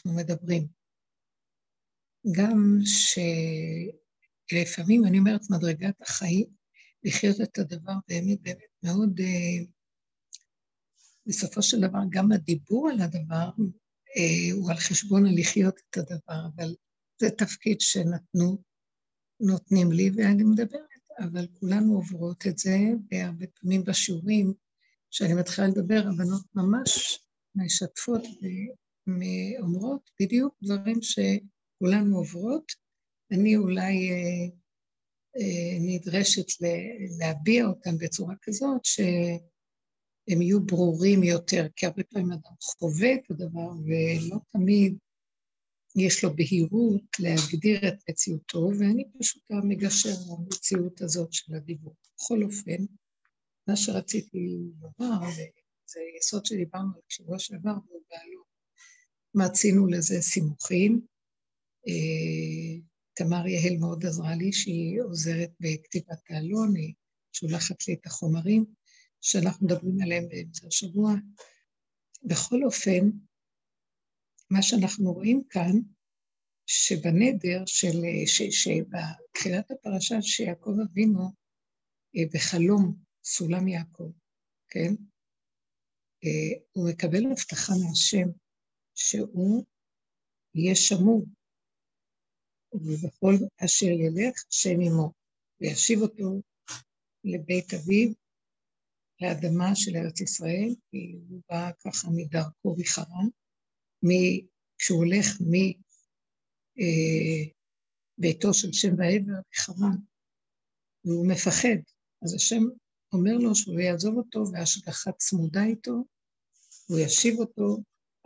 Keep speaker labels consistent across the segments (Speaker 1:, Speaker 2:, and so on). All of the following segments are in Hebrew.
Speaker 1: שאנחנו מדברים. גם שלפעמים, אני אומרת, מדרגת החיים, לחיות את הדבר באמת באמת מאוד, אה, בסופו של דבר, גם הדיבור על הדבר אה, הוא על חשבון הלחיות את הדבר, אבל זה תפקיד שנתנו, נותנים לי, ואני מדברת, אבל כולנו עוברות את זה, והרבה פעמים בשיעורים, כשאני מתחילה לדבר, הבנות ממש משתפות ואומרות בדיוק דברים שכולנו עוברות. אני אולי אה, אה, נדרשת להביע אותם בצורה כזאת שהם יהיו ברורים יותר, כי הרבה פעמים אדם חווה את הדבר ולא תמיד יש לו בהירות להגדיר את מציאותו, ואני פשוט המגשר למציאות הזאת של הדיבור. בכל אופן, מה שרציתי לומר, זה יסוד שדיברנו על שבוע שעבר, והוא בעלות. מצינו לזה סימוכים. אה, תמר יהל מאוד עזרה לי, שהיא עוזרת בכתיבת העלון, היא שולחת לי את החומרים שאנחנו מדברים עליהם באמצע השבוע. בכל אופן, מה שאנחנו רואים כאן, שבנדר של, שבתחילת הפרשה שיעקב אבינו אה, בחלום סולם יעקב, כן? אה, הוא מקבל הבטחה מהשם שהוא יהיה שמור, ובכל אשר ילך, השם עמו, וישיב אותו לבית אביו, לאדמה של ארץ ישראל, כי הוא בא ככה מדרכו מחרן, כשהוא הולך מביתו אה, של שם ועבר מחרן, והוא מפחד, אז השם אומר לו שהוא יעזוב אותו והשגחה צמודה איתו, הוא ישיב אותו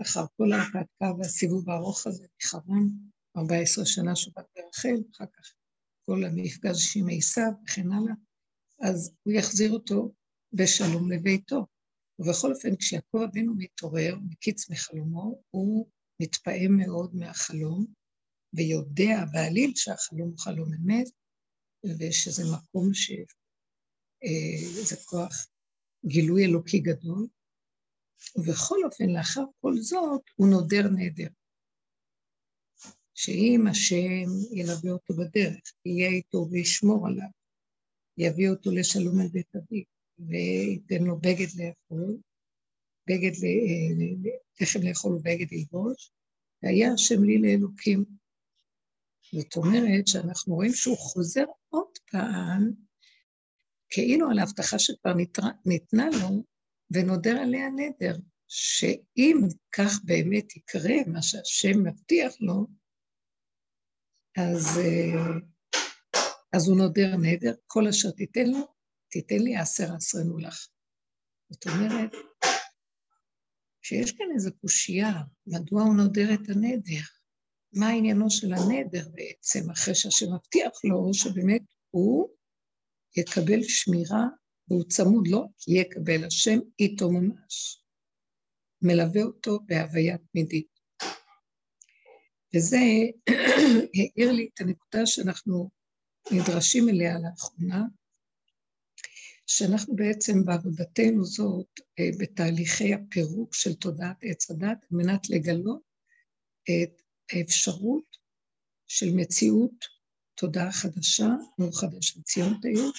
Speaker 1: אחר כל ההרפתקה והסיבוב הארוך הזה מחרן, 14 שנה שבת ברחל, אחר כך כל המפגש עם עשיו וכן הלאה, אז הוא יחזיר אותו בשלום לביתו. ובכל אופן, כשיעקב אבינו מתעורר, מקיץ מחלומו, הוא מתפעם מאוד מהחלום, ויודע בעליל שהחלום הוא חלום אמת, ושזה מקום ש... אה, זה כוח גילוי אלוקי גדול, ובכל אופן, לאחר כל זאת, הוא נודר נדר. שאם השם ילווה אותו בדרך, יהיה איתו וישמור עליו, יביא אותו לשלום על בית אביו, וייתן לו בגד לאכול, בגד, לחם לאכול ובגד ללבוש, והיה השם לי לאלוקים. זאת אומרת שאנחנו רואים שהוא חוזר עוד פעם כאילו על ההבטחה שכבר ניתנה לו, ונודר עליה נדר, שאם כך באמת יקרה מה שהשם מבטיח לו, אז, אה, אז הוא נודר נדר, כל אשר תיתן לו, תיתן לי עשר עשרנו לך. זאת אומרת, שיש כאן איזו קושייה, מדוע הוא נודר את הנדר? מה עניינו של הנדר בעצם, אחרי שהשם מבטיח לו שבאמת הוא יקבל שמירה, והוא צמוד לו, כי יקבל השם איתו ממש. מלווה אותו בהוויה תמידית. וזה העיר לי את הנקודה שאנחנו נדרשים אליה לאחרונה, שאנחנו בעצם בעבודתנו זאת, אה, בתהליכי הפירוק של תודעת עץ הדת, על מנת לגלות את האפשרות של מציאות תודעה חדשה, מאוחדה של ציון תהיו,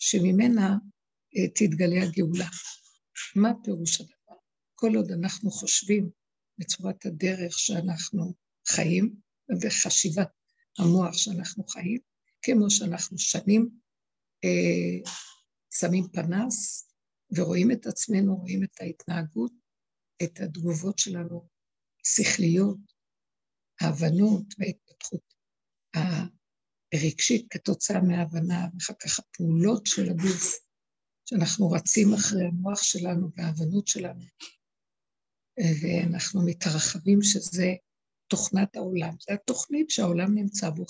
Speaker 1: שממנה אה, תתגלה הגאולה. מה פירוש הדבר? כל עוד אנחנו חושבים בצורת הדרך שאנחנו חיים, וחשיבת המוח שאנחנו חיים, כמו שאנחנו שנים אה, שמים פנס ורואים את עצמנו, רואים את ההתנהגות, את התגובות שלנו, שכליות, ההבנות וההתפתחות רגשית כתוצאה מההבנה, ואחר כך הפעולות של הגוף, שאנחנו רצים אחרי המוח שלנו וההבנות שלנו, ואנחנו מתרחבים שזה תוכנת העולם. זו התוכנית שהעולם נמצא בו,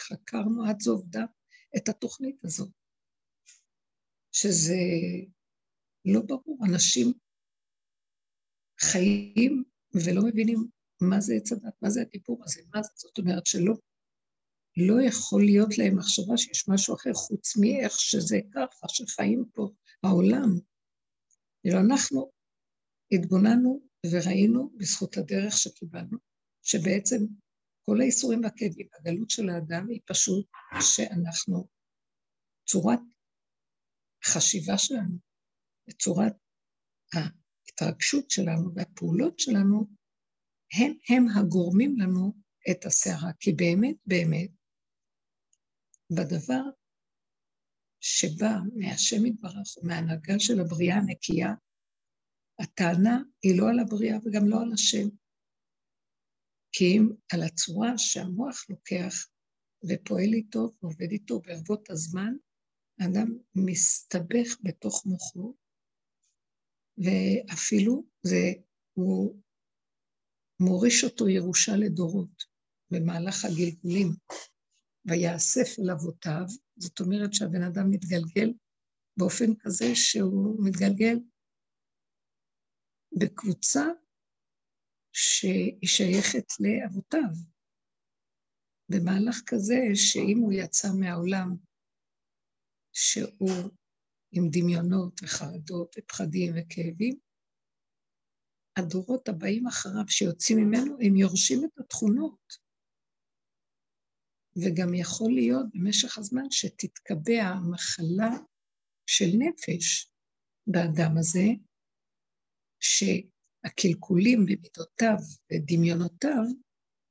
Speaker 1: חקרנו עד זוב דם את התוכנית הזאת, שזה לא ברור, אנשים חיים ולא מבינים מה זה עץ הדת, מה זה הדיבור הזה, מה זה, זאת אומרת שלא לא יכול להיות להם מחשבה שיש משהו אחר חוץ מאיך שזה ככה, שחיים פה העולם. אנחנו התבוננו וראינו בזכות הדרך שקיבלנו, שבעצם כל האיסורים והכאבים, הגלות של האדם היא פשוט שאנחנו, צורת החשיבה שלנו, צורת ההתרגשות שלנו והפעולות שלנו, הם הם הגורמים לנו את הסערה. כי באמת, באמת, בדבר שבא מהשם יתברך, מההנהגה של הבריאה הנקייה, הטענה היא לא על הבריאה וגם לא על השם, כי אם על הצורה שהמוח לוקח ופועל איתו ועובד איתו ברבות הזמן, האדם מסתבך בתוך מוחו, ואפילו זה, הוא מוריש אותו ירושה לדורות במהלך הגלגולים, ויאסף אל אבותיו, זאת אומרת שהבן אדם מתגלגל באופן כזה שהוא מתגלגל בקבוצה שהיא שייכת לאבותיו. במהלך כזה שאם הוא יצא מהעולם שהוא עם דמיונות וחרדות ופחדים וכאבים, הדורות הבאים אחריו שיוצאים ממנו, הם יורשים את התכונות. וגם יכול להיות במשך הזמן שתתקבע מחלה של נפש באדם הזה, שהקלקולים במידותיו ודמיונותיו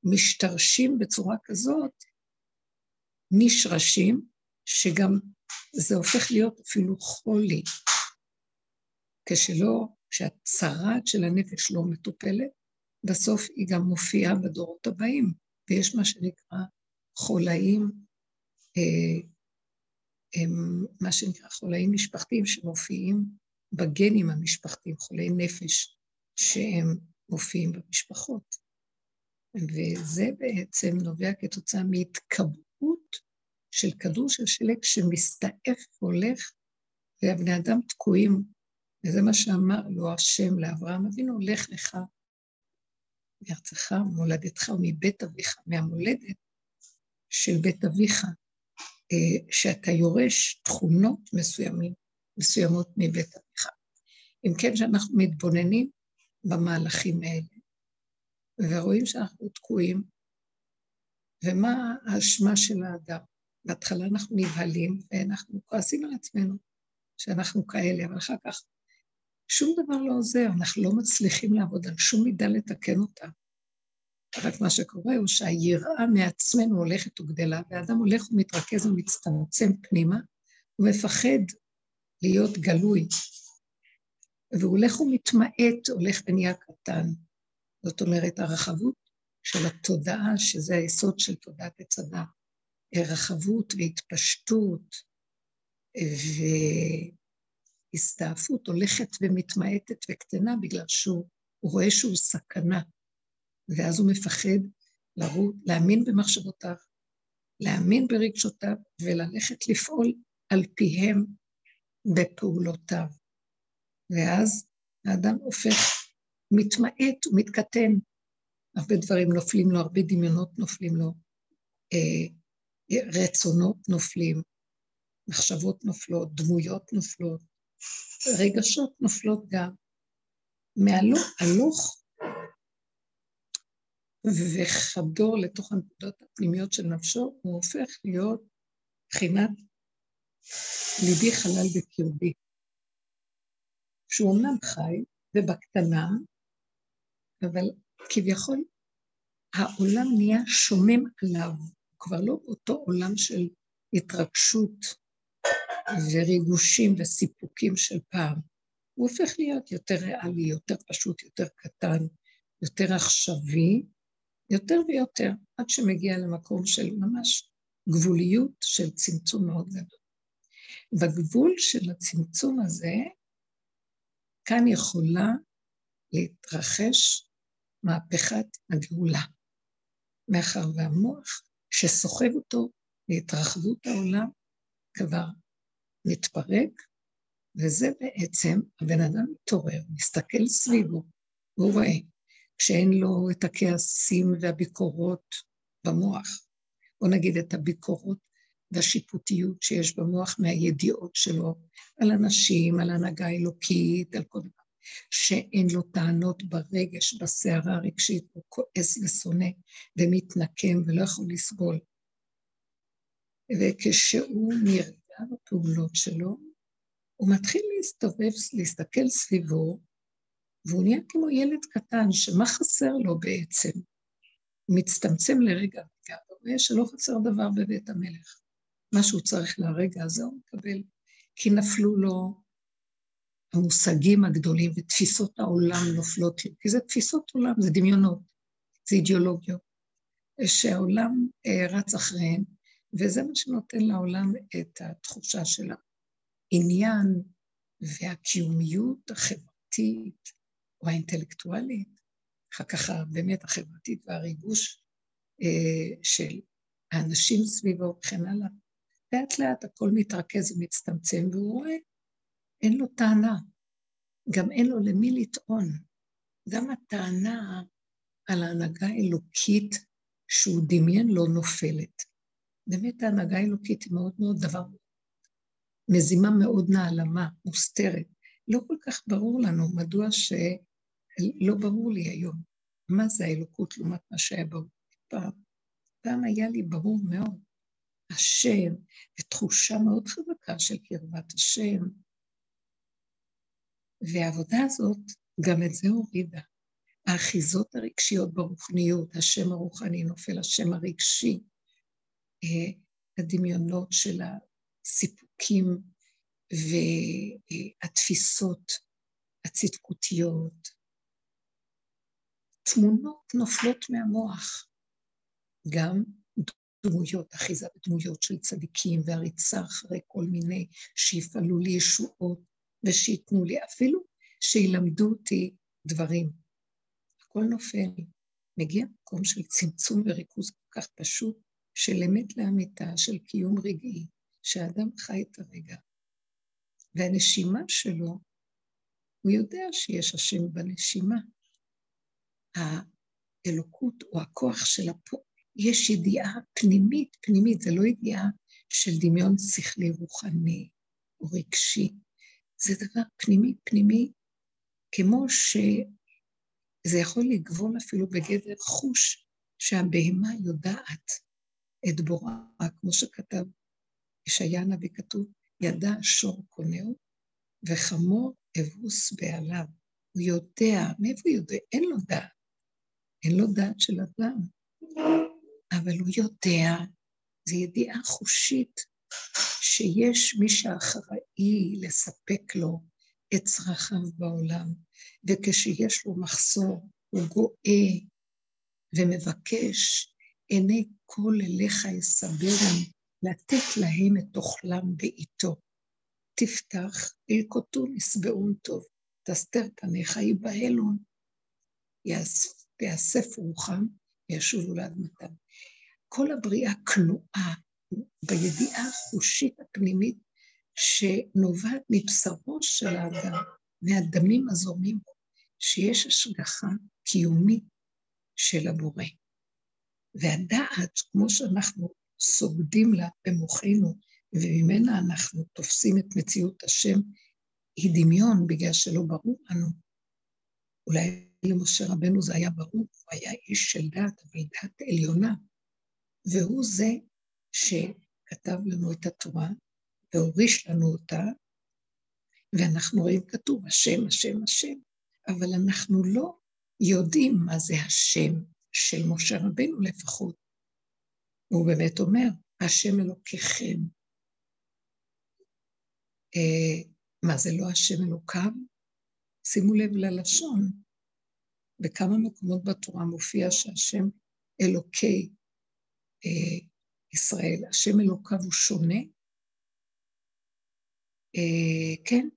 Speaker 1: משתרשים בצורה כזאת, נשרשים, שגם זה הופך להיות אפילו חולי. כשלא, כשהצרעת של הנפש לא מטופלת, בסוף היא גם מופיעה בדורות הבאים, ויש מה שנקרא חולאים, אה, הם מה שנקרא חולאים משפחתיים שמופיעים בגנים המשפחתיים, חולי נפש שהם מופיעים במשפחות. וזה בעצם נובע כתוצאה מהתקבעות של כדור של שלג שמסתעף והולך, והבני אדם תקועים, וזה מה שאמר לו השם לאברהם אבינו, לך לך מארצך, מולדתך ומבית אביך, מהמולדת של בית אביך, אה, שאתה יורש תכונות מסוימים, מסוימות מבית אביך. אם כן, שאנחנו מתבוננים במהלכים האלה, ורואים שאנחנו תקועים, ומה האשמה של האדם? בהתחלה אנחנו נבהלים ואנחנו כועסים על עצמנו שאנחנו כאלה, אבל אחר כך שום דבר לא עוזר, אנחנו לא מצליחים לעבוד על שום מידה לתקן אותה. רק מה שקורה הוא שהיראה מעצמנו הולכת וגדלה, והאדם הולך ומתרכז ומצטמצם פנימה, הוא מפחד להיות גלוי, והוא הולך ומתמעט, הולך ונהיה קטן. זאת אומרת, הרחבות של התודעה, שזה היסוד של תודעת עץ רחבות והתפשטות והסתעפות הולכת ומתמעטת וקטנה בגלל שהוא רואה שהוא סכנה, ואז הוא מפחד לרות, להאמין במחשבותיו, להאמין ברגשותיו וללכת לפעול על פיהם בפעולותיו. ואז האדם הופך, מתמעט ומתקטן. הרבה דברים נופלים לו, הרבה דמיונות נופלים לו. אה, רצונות נופלים, מחשבות נופלות, דמויות נופלות, רגשות נופלות גם. מהלוך וחדור לתוך הנקודות הפנימיות של נפשו, הוא הופך להיות מבחינת ליבי חלל בקרבי. שהוא אמנם חי ובקטנה, אבל כביכול העולם נהיה שומם עליו. כבר לא באותו עולם של התרגשות וריגושים וסיפוקים של פעם. הוא הופך להיות יותר ריאלי, יותר פשוט, יותר קטן, יותר עכשווי, יותר ויותר, עד שמגיע למקום של ממש גבוליות של צמצום מאוד גדול. בגבול של הצמצום הזה, כאן יכולה להתרחש מהפכת הגאולה. מאחר והמוח שסוחב אותו להתרחבות העולם, כבר מתפרק, וזה בעצם, הבן אדם מתעורר, מסתכל סביבו, והוא רואה, כשאין לו את הכעסים והביקורות במוח, או נגיד את הביקורות והשיפוטיות שיש במוח מהידיעות שלו על אנשים, על הנהגה אלוקית, על כל דבר. שאין לו טענות ברגש, בסערה הרגשית, הוא כועס ושונא ומתנקם ולא יכול לסבול. וכשהוא נרגע בפעולות שלו, הוא מתחיל להסתובב, להסתכל סביבו, והוא נהיה כמו ילד קטן, שמה חסר לו בעצם? הוא מצטמצם לרגע רגע, ורואה שלא חסר דבר בבית המלך. מה שהוא צריך לרגע הזה הוא מקבל, כי נפלו לו המושגים הגדולים ותפיסות העולם נופלות, כי זה תפיסות עולם, זה דמיונות, זה אידיאולוגיות, שהעולם אה, רץ אחריהן, וזה מה שנותן לעולם את התחושה של העניין והקיומיות החברתית או האינטלקטואלית, אחר כך באמת החברתית והריגוש אה, של האנשים סביבו וכן הלאה. לאט לאט הכל מתרכז ומצטמצם, והוא רואה, אין לו טענה, גם אין לו למי לטעון. גם הטענה על ההנהגה האלוקית שהוא דמיין לא נופלת. באמת ההנהגה האלוקית היא מאוד מאוד דבר, מזימה מאוד נעלמה, מוסתרת. לא כל כך ברור לנו מדוע שלא ברור לי היום מה זה האלוקות לעומת מה שהיה ברור פעם. פעם היה לי ברור מאוד. השם, ותחושה מאוד חזקה של קרבת השם. והעבודה הזאת, גם את זה הורידה. האחיזות הרגשיות ברוחניות, השם הרוחני נופל, השם הרגשי, אה, הדמיונות של הסיפוקים והתפיסות הצדקותיות. תמונות נופלות מהמוח, גם דמויות, אחיזה בדמויות של צדיקים והריצה אחרי כל מיני שיפעלו לי ישועות ושייתנו לי, אפילו שילמדו אותי דברים. הכל נופל. מגיע מקום של צמצום וריכוז כל כך פשוט, של אמת לאמיתה, של קיום רגעי, שהאדם חי את הרגע. והנשימה שלו, הוא יודע שיש השם בנשימה. האלוקות או הכוח של הפועל, יש ידיעה פנימית, פנימית, זה לא ידיעה של דמיון שכלי רוחני או רגשי, זה דבר פנימי, פנימי, כמו שזה יכול לגבול אפילו בגדר חוש שהבהמה יודעת את בוראה, כמו שכתב ישעיה הנביא כתוב, ידע שור קונהו וחמור אבוס בעליו. הוא יודע, מאיפה הוא יודע? אין לו דעת. אין לו דעת של אדם. אבל הוא יודע, זו ידיעה חושית, שיש מי שאחראי לספק לו את צרכיו בעולם, וכשיש לו מחסור, הוא גואה ומבקש, עיני כל אליך יסברם, לתת להם את אוכלם בעיתו. תפתח, ילקוטון ישבעון טוב, תסתר פניך ייבהלון, יאסף רוחם וישובו לאדמתם. כל הבריאה כנועה בידיעה החושית הפנימית שנובעת מבשרו של האדם, מהדמים הזורמים שיש השגחה קיומית של הבורא. והדעת, כמו שאנחנו סוגדים לה במוחנו, וממנה אנחנו תופסים את מציאות השם, היא דמיון בגלל שלא ברור לנו. אולי למשה רבנו זה היה ברור, הוא היה איש של דת, אבל דת עליונה. והוא זה שכתב לנו את התורה והוריש לנו אותה, ואנחנו רואים כתוב, השם, השם, השם, אבל אנחנו לא יודעים מה זה השם של משה רבנו לפחות. הוא באמת אומר, השם אלוקיכם. אה, מה זה לא השם אלוקיו? שימו לב ללשון. בכמה מקומות בתורה מופיע שהשם אלוקי אה, ישראל, השם אלוקיו הוא שונה? אה, כן.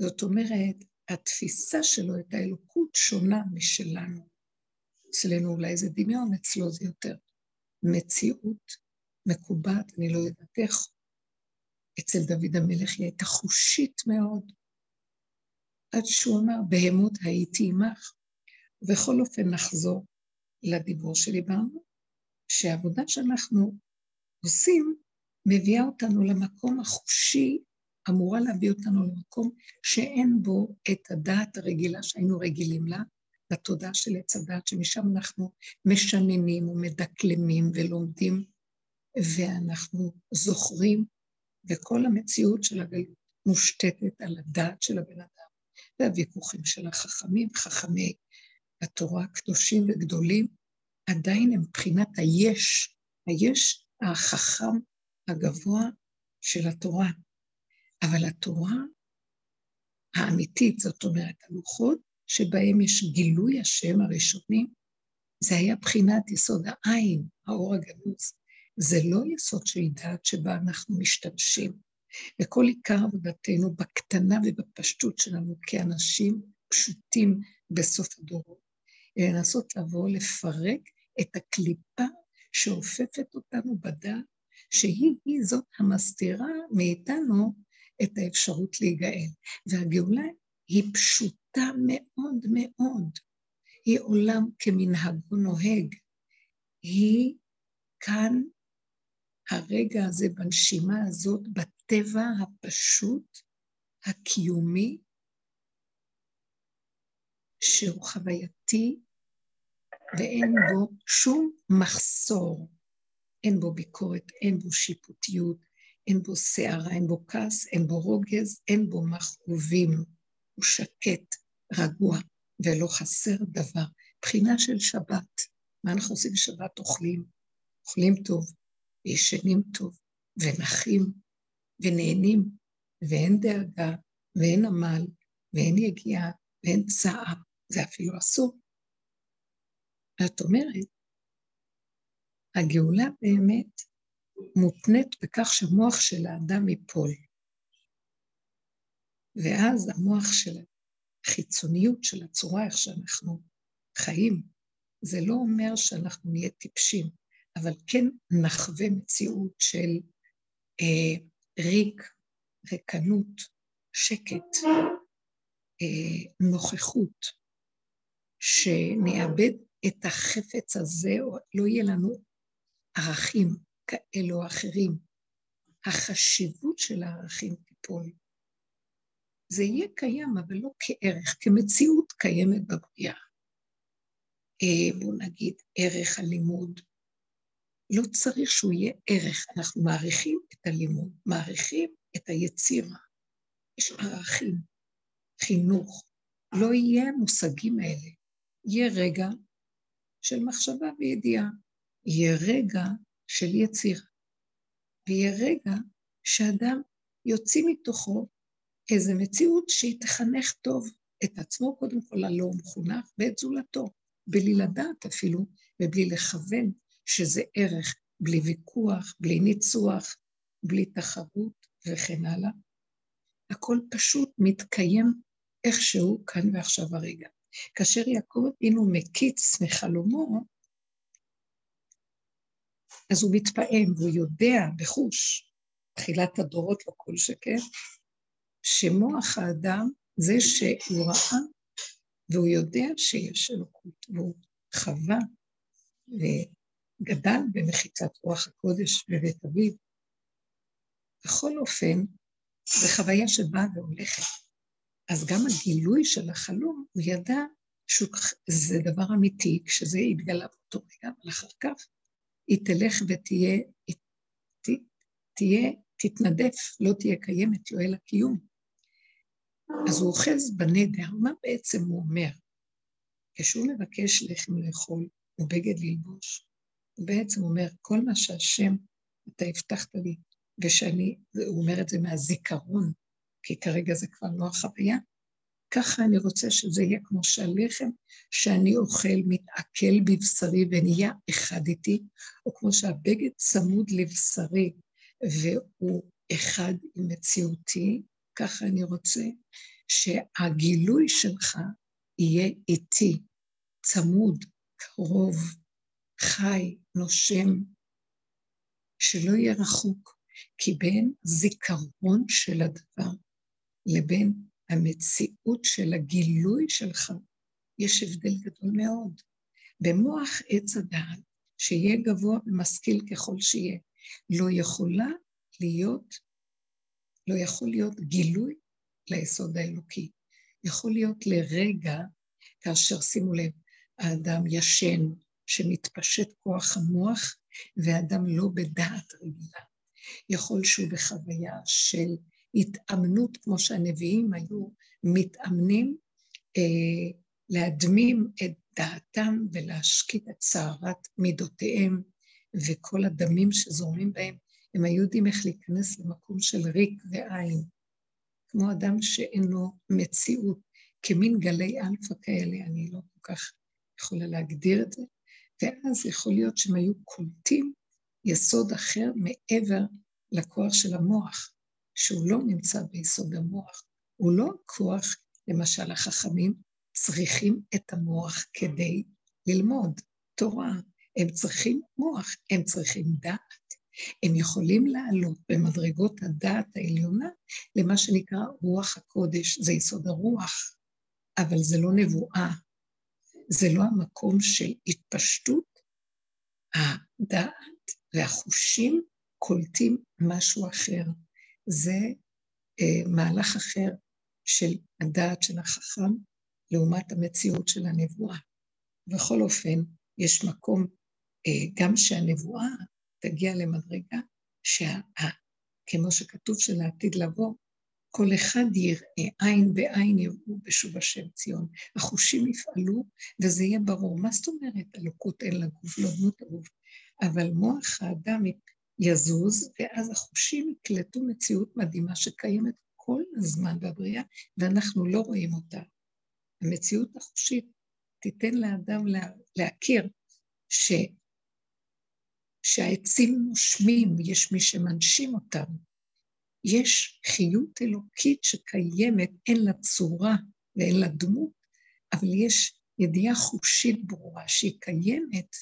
Speaker 1: זאת אומרת, התפיסה שלו את האלוקות שונה משלנו. אצלנו אולי זה דמיון, אצלו זה יותר מציאות מקובעת, אני לא יודעת איך. אצל דוד המלך היא הייתה חושית מאוד, עד שהוא אמר, בהמות הייתי עמך. ובכל אופן נחזור לדיבור שדיברנו, שהעבודה שאנחנו עושים מביאה אותנו למקום החושי אמורה להביא אותנו למקום שאין בו את הדעת הרגילה שהיינו רגילים לה, לתודעה של עץ הדעת, שמשם אנחנו משננים ומדקלמים ולומדים, ואנחנו זוכרים, וכל המציאות של הגלות מושתתת על הדעת של הבן אדם, והוויכוחים של החכמים, חכמי התורה הקדושים וגדולים, עדיין הם מבחינת היש, היש החכם הגבוה של התורה. אבל התורה האמיתית, זאת אומרת, הלוחות שבהם יש גילוי השם הראשונים, זה היה בחינת יסוד העין, האור הגנוז. זה לא יסוד של דעת שבה אנחנו משתמשים. וכל עיקר עבודתנו בקטנה ובפשטות שלנו כאנשים פשוטים בסוף הדורות, לנסות לבוא לפרק את הקליפה שאופפת אותנו בדעת, שהיא זאת המסתירה מאיתנו את האפשרות להיגאל. והגאולה היא פשוטה מאוד מאוד. היא עולם כמנהגו נוהג. היא כאן, הרגע הזה, בנשימה הזאת, בטבע הפשוט, הקיומי, שהוא חווייתי ואין בו שום מחסור. אין בו ביקורת, אין בו שיפוטיות, אין בו סערה, אין בו כעס, אין בו רוגז, אין בו מכאובים. הוא שקט, רגוע, ולא חסר דבר. בחינה של שבת. מה אנחנו עושים בשבת? אוכלים. אוכלים טוב, וישנים טוב, ונחים, ונהנים, ואין דאגה, ואין עמל, ואין יגיעה, ואין צער. זה אפילו אסור. את אומרת, הגאולה באמת מותנית בכך שהמוח של האדם ייפול. ואז המוח של החיצוניות של הצורה, איך שאנחנו חיים, זה לא אומר שאנחנו נהיה טיפשים, אבל כן נחווה מציאות של אה, ריק, ריקנות, שקט, אה, נוכחות, שנאבד את החפץ הזה, לא יהיה לנו ערכים כאלו או אחרים. החשיבות של הערכים תיפול. זה יהיה קיים, אבל לא כערך, כמציאות קיימת בבריאה. אה, בואו נגיד, ערך הלימוד. לא צריך שהוא יהיה ערך, אנחנו מעריכים את הלימוד, מעריכים את היצירה. יש ערכים, חינוך. לא יהיה מושגים האלה. יהיה רגע של מחשבה וידיעה. יהיה רגע של יצירה, ויהיה רגע שאדם יוציא מתוכו איזו מציאות שהיא תחנך טוב את עצמו, קודם כל הלא מחונך, ואת זולתו, בלי לדעת אפילו, ובלי לכוון שזה ערך, בלי ויכוח, בלי ניצוח, בלי תחרות וכן הלאה. הכל פשוט מתקיים איכשהו כאן ועכשיו הרגע. כאשר יעקב אבינו מקיץ מחלומו, אז הוא מתפעם והוא יודע בחוש, תחילת הדורות לא כל שכן, שמוח האדם זה שהוא ראה והוא יודע שיש אלוקות, והוא חווה וגדל במחיצת רוח הקודש בבית אביו. בכל אופן, זו חוויה שבאה והולכת. אז גם הגילוי של החלום, הוא ידע שזה דבר אמיתי, כשזה יתגלה באותו רגע, אבל אחר כך היא תלך ותהיה, ת, תהיה, תתנדף, לא תהיה קיימת, לא לה קיום. אז הוא אוחז בנדר, מה בעצם הוא אומר? כשהוא מבקש לחם לאכול ובגד ללבוש, הוא בעצם אומר, כל מה שהשם, אתה הבטחת לי, ושאני, הוא אומר את זה מהזיכרון, כי כרגע זה כבר לא החוויה, ככה אני רוצה שזה יהיה כמו שהלחם שאני אוכל מתעכל בבשרי ונהיה אחד איתי, או כמו שהבגד צמוד לבשרי והוא אחד עם מציאותי, ככה אני רוצה שהגילוי שלך יהיה איתי, צמוד, קרוב, חי, נושם, שלא יהיה רחוק, כי בין זיכרון של הדבר לבין המציאות של הגילוי שלך, יש הבדל גדול מאוד. במוח עץ הדעת, שיהיה גבוה ומשכיל ככל שיהיה, לא יכולה להיות לא יכול להיות גילוי ליסוד האלוקי. יכול להיות לרגע, כאשר שימו לב, האדם ישן, שמתפשט כוח המוח, והאדם לא בדעת רגילה. יכול שהוא בחוויה של התאמנות, כמו שהנביאים היו מתאמנים אה, להדמים את דעתם ולהשקיט את סערת מידותיהם וכל הדמים שזורמים בהם. הם היו יודעים איך להיכנס למקום של ריק ועין, כמו אדם שאין לו מציאות, כמין גלי אלפא כאלה, אני לא כל כך יכולה להגדיר את זה, ואז יכול להיות שהם היו קולטים יסוד אחר מעבר לכוח של המוח, שהוא לא נמצא ביסוד המוח. הוא לא הכוח, למשל החכמים צריכים את המוח כדי ללמוד תורה. הם צריכים מוח, הם צריכים דעת. הם יכולים לעלות במדרגות הדעת העליונה למה שנקרא רוח הקודש, זה יסוד הרוח, אבל זה לא נבואה, זה לא המקום של התפשטות, הדעת והחושים קולטים משהו אחר. זה אה, מהלך אחר של הדעת של החכם לעומת המציאות של הנבואה. בכל אופן, יש מקום אה, גם שהנבואה תגיע למדרגה שכמו שכתוב שלעתיד לבוא, כל אחד יראה, עין בעין יראו בשוב השם ציון. החושים יפעלו וזה יהיה ברור. מה זאת אומרת, אלוקות אין לה גוף, לא דמות הגוף, אבל מוח האדם יזוז, ואז החושים יקלטו מציאות מדהימה שקיימת כל הזמן בבריאה, ואנחנו לא רואים אותה. המציאות החושית תיתן לאדם לה, להכיר ש, שהעצים נושמים, יש מי שמנשים אותם. יש חיות אלוקית שקיימת, אין לה צורה ואין לה דמות, אבל יש ידיעה חושית ברורה שהיא קיימת.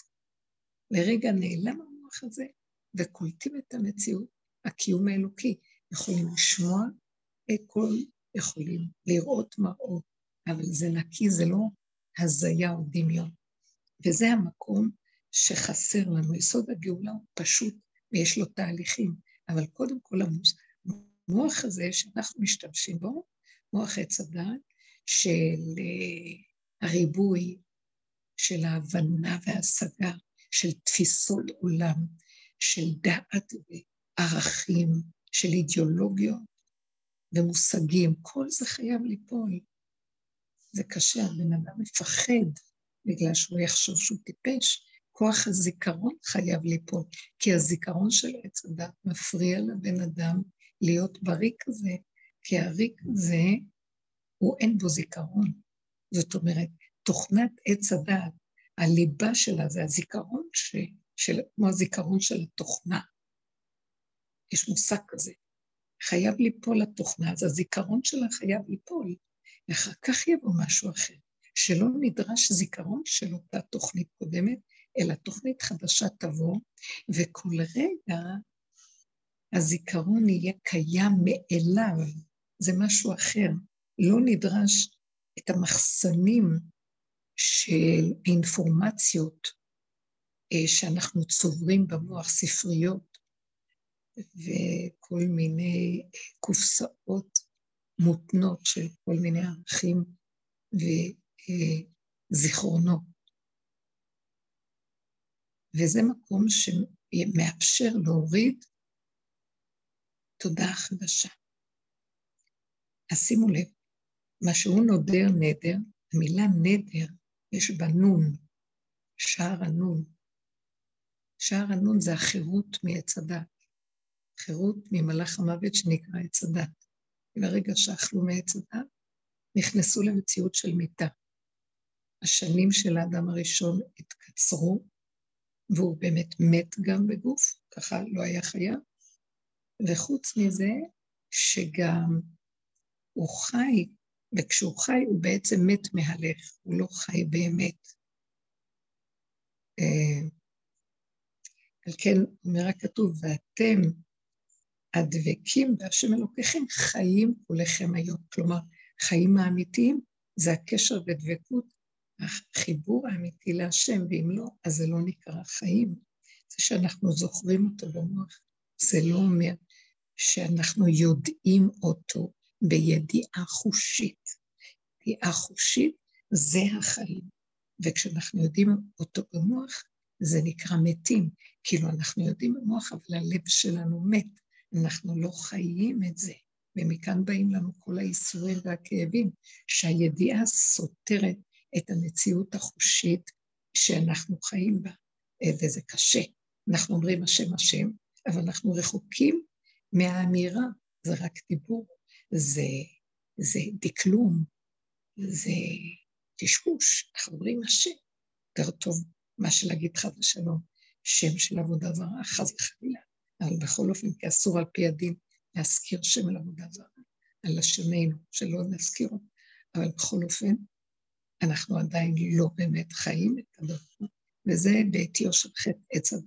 Speaker 1: לרגע נעלם המוח הזה, וקולטים את המציאות, הקיום האלוקי. יכולים לשמוע קול, יכולים לראות מראות, אבל זה נקי, זה לא הזיה או דמיון. וזה המקום שחסר לנו. יסוד הגאולה הוא פשוט ויש לו תהליכים, אבל קודם כל המוח הזה שאנחנו משתמשים בו, מוח עץ הדעת, של אה, הריבוי, של ההבנה וההשגה, של תפיסות עולם, של דעת וערכים, של אידיאולוגיות ומושגים, כל זה חייב ליפול. זה קשה, הבן אדם מפחד בגלל שהוא יחשוב שהוא טיפש. כוח הזיכרון חייב ליפול, כי הזיכרון של עץ הדת מפריע לבן אדם להיות בריק הזה, כי הריק הזה, הוא אין בו זיכרון. זאת אומרת, תוכנת עץ הדת, הליבה שלה זה הזיכרון ש... של, כמו הזיכרון של התוכנה. יש מושג כזה. חייב ליפול התוכנה, אז הזיכרון שלה חייב ליפול, ואחר כך יבוא משהו אחר, שלא נדרש זיכרון של אותה תוכנית קודמת, אלא תוכנית חדשה תבוא, וכל רגע הזיכרון יהיה קיים מאליו, זה משהו אחר. לא נדרש את המחסנים של האינפורמציות שאנחנו צוברים במוח, ספריות וכל מיני אה, קופסאות מותנות של כל מיני ערכים וזיכרונות. וזה מקום שמאפשר להוריד תודעה חדשה. אז שימו לב, מה שהוא נודר נדר, המילה נדר, יש בה נון, שער הנון. שער הנון זה החירות מעץ הדת, חירות ממלאך המוות שנקרא עץ הדת. ברגע שאכלו מעץ הדת, נכנסו למציאות של מיתה. השנים של האדם הראשון התקצרו, והוא באמת מת גם בגוף, ככה לא היה חייב, וחוץ מזה, שגם הוא חי, וכשהוא חי הוא בעצם מת מהלך, הוא לא חי באמת. על כן אומר הכתוב, ואתם הדבקים בהשם אלוקיכם חיים כולכם היום. כלומר, חיים האמיתיים זה הקשר ודבקות, החיבור האמיתי להשם, ואם לא, אז זה לא נקרא חיים. זה שאנחנו זוכרים אותו במוח, זה לא אומר שאנחנו יודעים אותו בידיעה חושית. ידיעה חושית זה החיים, וכשאנחנו יודעים אותו במוח, זה נקרא מתים. כאילו אנחנו יודעים במוח, אבל הלב שלנו מת. אנחנו לא חיים את זה. ומכאן באים לנו כל האיסורים והכאבים, שהידיעה סותרת את המציאות החושית שאנחנו חיים בה, אה, וזה קשה. אנחנו אומרים השם השם, אבל אנחנו רחוקים מהאמירה, זה רק דיבור, זה, זה דקלום, זה קשקוש, אנחנו אומרים השם, יותר טוב מאשר להגיד חד ושלום, שם של עבודה זרה, חס וחלילה, אבל בכל אופן, כי אסור על פי הדין להזכיר שם על עבודה זרה, על לשוננו, שלא נזכיר אותו, אבל בכל אופן, אנחנו עדיין לא באמת חיים את הדבר, וזה בעטיו של חטא עץ הדת.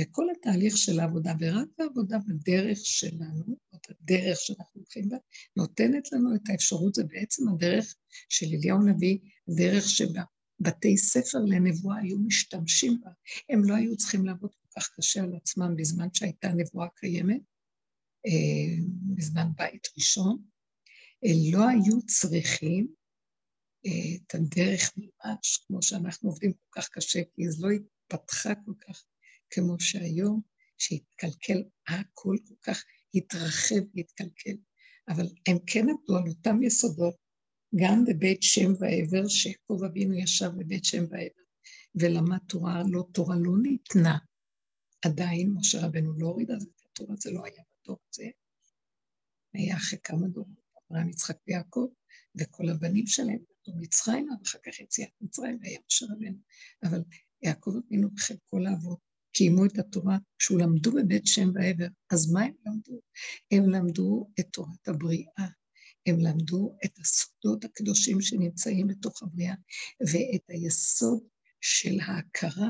Speaker 1: וכל התהליך של העבודה, ורק העבודה בדרך שלנו, או הדרך שאנחנו הולכים בה, נותנת לנו את האפשרות, זה בעצם הדרך של אליהו הנביא, דרך שבה בתי ספר לנבואה היו משתמשים בה. הם לא היו צריכים לעבוד כל כך קשה על עצמם בזמן שהייתה נבואה קיימת, אה, בזמן בית ראשון, לא היו צריכים אה, את הדרך ממש, כמו שאנחנו עובדים כל כך קשה, כי זה לא התפתחה כל כך כמו שהיום, שהתקלקל הכל כל כך, התרחב והתקלקל. אבל הם כן עבדו על אותם יסודות, גם בבית שם ועבר, שיעקב אבינו ישב בבית שם ועבר, ולמד תורה, לא תורה לא ניתנה. עדיין משה רבנו לא הוריד אז את התורה, זה לא היה בדור הזה. היה אחרי כמה דורות, אברהם, יצחק ויעקב, וכל הבנים שלהם נתנו מצרימה, ואחר כך יציאת מצרים, והיה משה רבנו. אבל יעקב אבינו בחלקו לעבוד, קיימו את התורה, כשהוא למדו בבית שם ועבר, אז מה הם למדו? הם למדו את תורת הבריאה, הם למדו את הסודות הקדושים שנמצאים בתוך הבריאה, ואת היסוד של ההכרה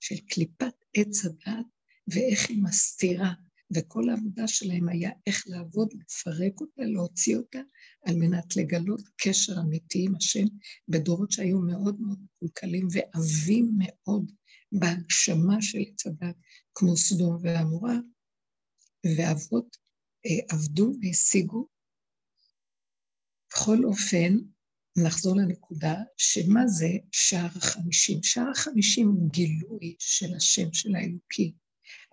Speaker 1: של קליפת עץ הדת, ואיך היא מסתירה, וכל העבודה שלהם היה איך לעבוד, לפרק אותה, להוציא אותה, על מנת לגלות קשר אמיתי עם השם, בדורות שהיו מאוד מאוד מקולקלים ועבים מאוד בהגשמה של עץ הדת, כמו סדום ועמורה, ואבות אה, עבדו והשיגו. בכל אופן, נחזור לנקודה, שמה זה שער החמישים? שער החמישים הוא גילוי של השם של האלוקי.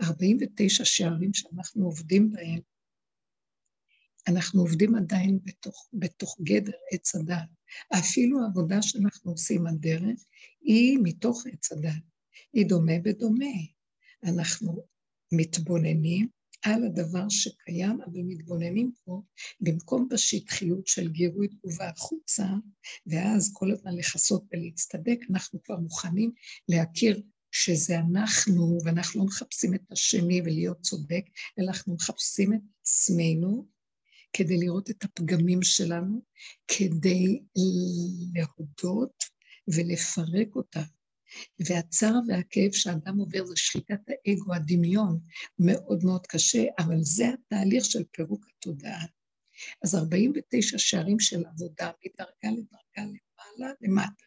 Speaker 1: 49 שערים שאנחנו עובדים בהם, אנחנו עובדים עדיין בתוך, בתוך גדר עץ הדת. אפילו העבודה שאנחנו עושים, הדרך, היא מתוך עץ הדת. היא דומה בדומה. אנחנו מתבוננים על הדבר שקיים, אבל מתבוננים פה, במקום בשטחיות של גירוי תגובה החוצה, ואז כל הזמן לכסות ולהצטדק, אנחנו כבר מוכנים להכיר שזה אנחנו, ואנחנו לא מחפשים את השני ולהיות צודק, אלא אנחנו מחפשים את עצמנו כדי לראות את הפגמים שלנו, כדי להודות ולפרק אותה. והצער והכאב שאדם עובר זה שחיקת האגו, הדמיון, מאוד מאוד קשה, אבל זה התהליך של פירוק התודעה. אז 49 שערים של עבודה מדרגה לדרגה למעלה למטה,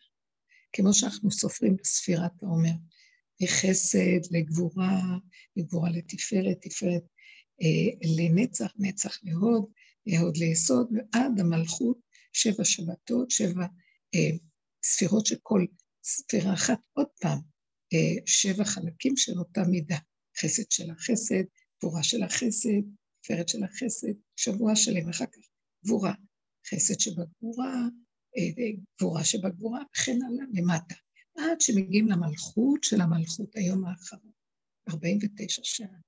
Speaker 1: כמו שאנחנו סופרים בספירת העומר. מחסד לגבורה, לגבורה לתפארת, תפארת אה, לנצח, נצח להוד, להוד ליסוד, ועד המלכות, שבע שבתות, שבע אה, ספירות שכל ספירה אחת, עוד פעם, אה, שבע חלקים של אותה מידה, חסד של החסד, גבורה של החסד, תפארת של החסד, שבוע שלם, אחר כך גבורה, חסד שבגבורה, אה, גבורה שבגבורה, וכן הלאה למטה. עד שמגיעים למלכות של המלכות היום האחרון, 49 שעה.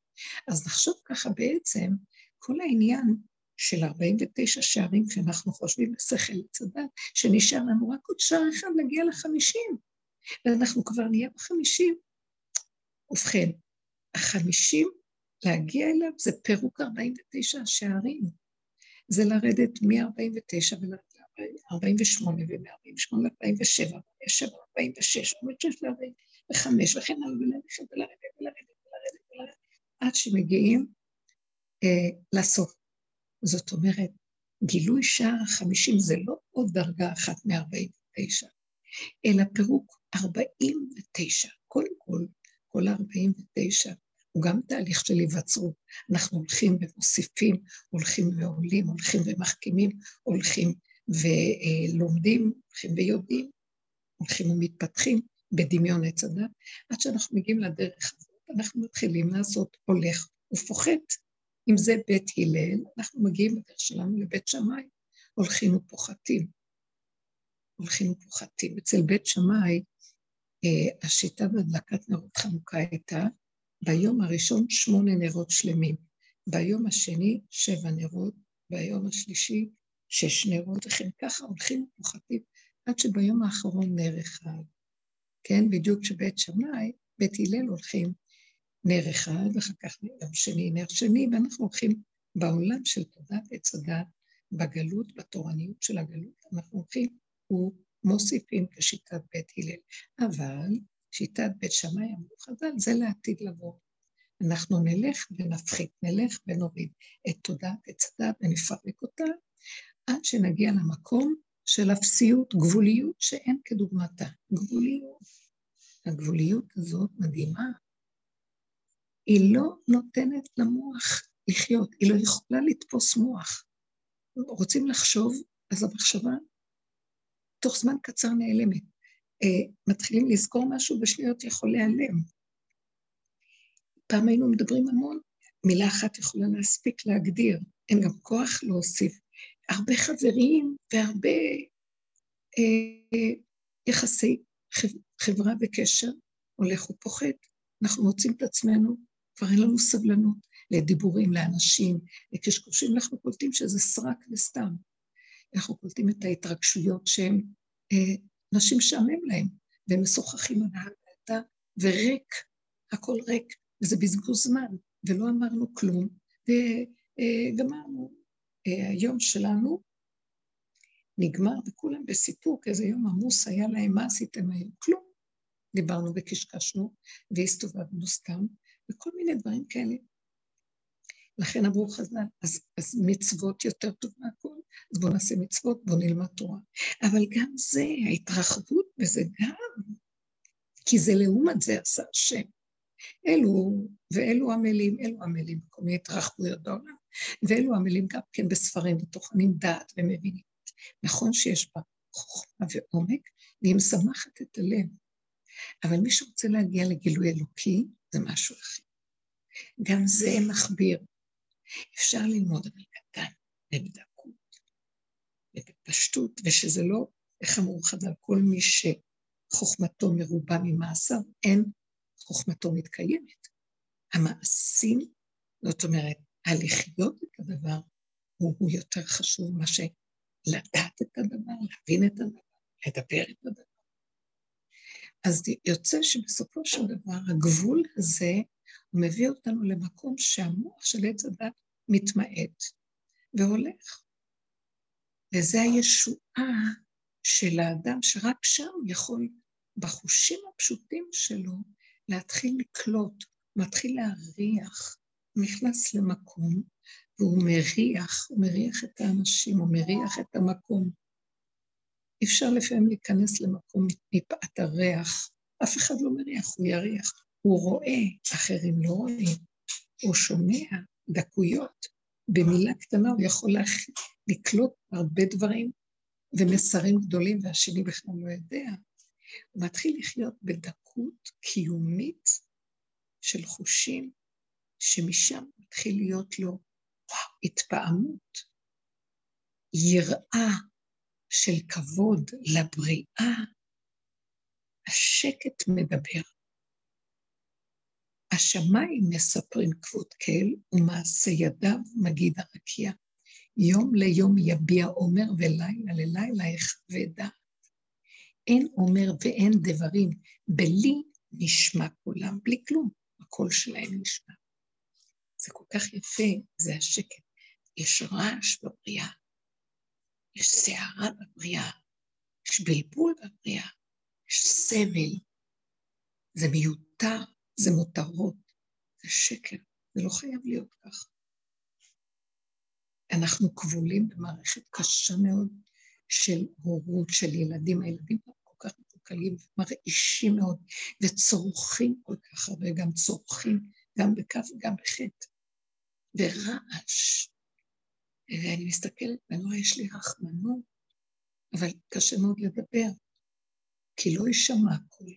Speaker 1: אז נחשוב ככה בעצם, כל העניין של 49 שערים, כשאנחנו חושבים בשכל לצדת, שנשאר לנו רק עוד שער אחד להגיע לחמישים, ואנחנו כבר נהיה בחמישים. ובכן, החמישים, להגיע אליו זה פירוק 49 השערים. זה לרדת מ-49 ולרדת 48 ו-148 ל-47, 47, 46, 46 ו-45, וכן הלאה, וללכת ולרדת ולרדת ולרדת ולרדת, עד שמגיעים אה, לסוף. זאת אומרת, גילוי שער החמישים זה לא עוד דרגה אחת מ-49, אלא פירוק 49. קודם כל, כל ה-49 הוא גם תהליך של היווצרות. אנחנו הולכים ומוסיפים, הולכים ועולים, הולכים ומחכימים, הולכים ולומדים, הולכים ויודעים, הולכים ומתפתחים בדמיון עץ הדת, עד שאנחנו מגיעים לדרך הזאת, אנחנו מתחילים לעשות הולך ופוחת. אם זה בית הלל, אנחנו מגיעים בדרך שלנו לבית שמאי, הולכים ופוחתים. הולכים ופוחתים. אצל בית שמאי, אה, השיטה בהדלקת נרות חנוכה הייתה, ביום הראשון שמונה נרות שלמים, ביום השני שבע נרות, ביום השלישי שש נרות, וכן ככה הולכים ופוחתים, עד שביום האחרון נר אחד. כן, בדיוק כשבית שמאי, בית הלל הולכים נר אחד, ואחר כך יום שני נר שני, ואנחנו הולכים בעולם של תודעת עץ הדת, בגלות, בתורניות של הגלות, אנחנו הולכים ומוסיפים כשיטת בית הלל. אבל שיטת בית שמאי אמרו חז"ל, זה לעתיד לבוא. אנחנו נלך ונפחית, נלך ונוריד את תודעת עץ הדת ונפרק אותה, עד שנגיע למקום של אפסיות, גבוליות שאין כדוגמתה. גבוליות. הגבוליות הזאת מדהימה. היא לא נותנת למוח לחיות, היא לא יכולה לתפוס מוח. רוצים לחשוב, אז המחשבה תוך זמן קצר נעלמת. אה, מתחילים לזכור משהו בשניות יכול להיעלם. פעם היינו מדברים המון, מילה אחת יכולה להספיק להגדיר, אין גם כוח להוסיף. הרבה חברים והרבה אה, יחסי חברה וקשר הולך ופוחת. אנחנו מוצאים את עצמנו, כבר אין לנו סבלנות לדיבורים, לאנשים, לקשקושים, אנחנו קולטים שזה סרק וסתם. אנחנו קולטים את ההתרגשויות שהם, אה, נשים שעמם להם, והם משוחחים על ההגעתה, וריק, הכל ריק, וזה בזבוז זמן, ולא אמרנו כלום, וגמרנו. אה, היום שלנו נגמר, וכולם בסיפוק, איזה יום עמוס היה להם, מה עשיתם היום? כלום. דיברנו וקשקשנו, והסתובבנו סתם, וכל מיני דברים כאלה. לכן אמרו חז"ל, אז, אז מצוות יותר טוב מהכל, אז בואו נעשה מצוות, בואו נלמד תורה. אבל גם זה, ההתרחבות בזה גם, כי זה לעומת זה עשה השם. אלו ואלו עמלים, אלו עמלים בכל מיני התרחבויות בעולם, ואלו עמלים גם כן בספרים וטוחנים דעת ומבינים. נכון שיש בה חוכמה ועומק, והיא משמחת את הלב. אבל מי שרוצה להגיע לגילוי אלוקי, זה משהו אחר. גם זה מחביר. אפשר ללמוד אבל קטן, בדקות, ובפשטות, ושזה לא, איך אמרו חז"ל, כל מי שחוכמתו מרובה ממעשיו, אין חוכמתו מתקיימת. המעשים, זאת אומרת, הלחיות את הדבר, הוא, הוא יותר חשוב מאשר לדעת את הדבר, להבין את הדבר, לדבר את הדבר. אז יוצא שבסופו של דבר הגבול הזה מביא אותנו למקום שהמוח של עץ הדת מתמעט והולך. וזה הישועה של האדם, שרק שם יכול, בחושים הפשוטים שלו, להתחיל לקלוט, מתחיל להריח, נכנס למקום, והוא מריח, הוא מריח את האנשים, הוא מריח את המקום. אפשר לפעמים להיכנס למקום מפאת הריח, אף אחד לא מריח, הוא יריח. הוא רואה, אחרים לא רואים. הוא שומע דקויות. במילה קטנה הוא יכול לקלוט הרבה דברים ומסרים גדולים, והשני בכלל לא יודע. הוא מתחיל לחיות בדקות קיומית של חושים, שמשם מתחיל להיות לו התפעמות, יראה של כבוד לבריאה, השקט מדבר. השמיים מספרים כבוד כל, ומעשה ידיו מגיד הרקיע. יום ליום יביע עומר, ולילה ללילה יחווה דעת. אין עומר ואין דברים, בלי נשמע קולם, בלי כלום, הקול שלהם נשמע. זה כל כך יפה, זה השקט. יש רעש בבריאה, יש סערה בבריאה, יש בלבול בבריאה, יש סבל, זה מיותר, זה מותרות, זה שקר, זה לא חייב להיות כך. אנחנו כבולים במערכת קשה מאוד של הורות, של ילדים. הילדים כל כך מתוקלים ומרעישים מאוד, וצורכים כל כך הרבה, גם צורכים גם בכף וגם בחטא, ורעש. ואני מסתכלת ואני רואה, יש לי רחמנות, אבל קשה מאוד לדבר, כי לא יישמע קול.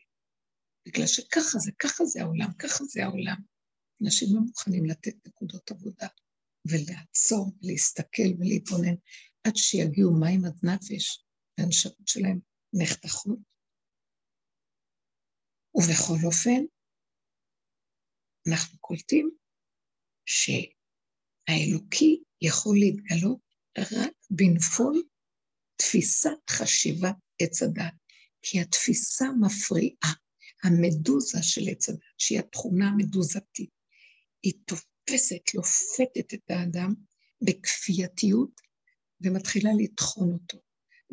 Speaker 1: בגלל שככה זה, ככה זה העולם, ככה זה העולם. אנשים לא מוכנים לתת נקודות עבודה ולעצור, להסתכל ולהתבונן עד שיגיעו מים עד נפש והנשמות שלהם נחתכות. ובכל אופן, אנחנו קולטים שהאלוקי יכול להתגלות רק בנפול תפיסת חשיבת עץ הדת, כי התפיסה מפריעה. המדוזה של עץ הדת, שהיא התכונה המדוזתית, היא תופסת, לופתת את האדם בכפייתיות ומתחילה לטחון אותו.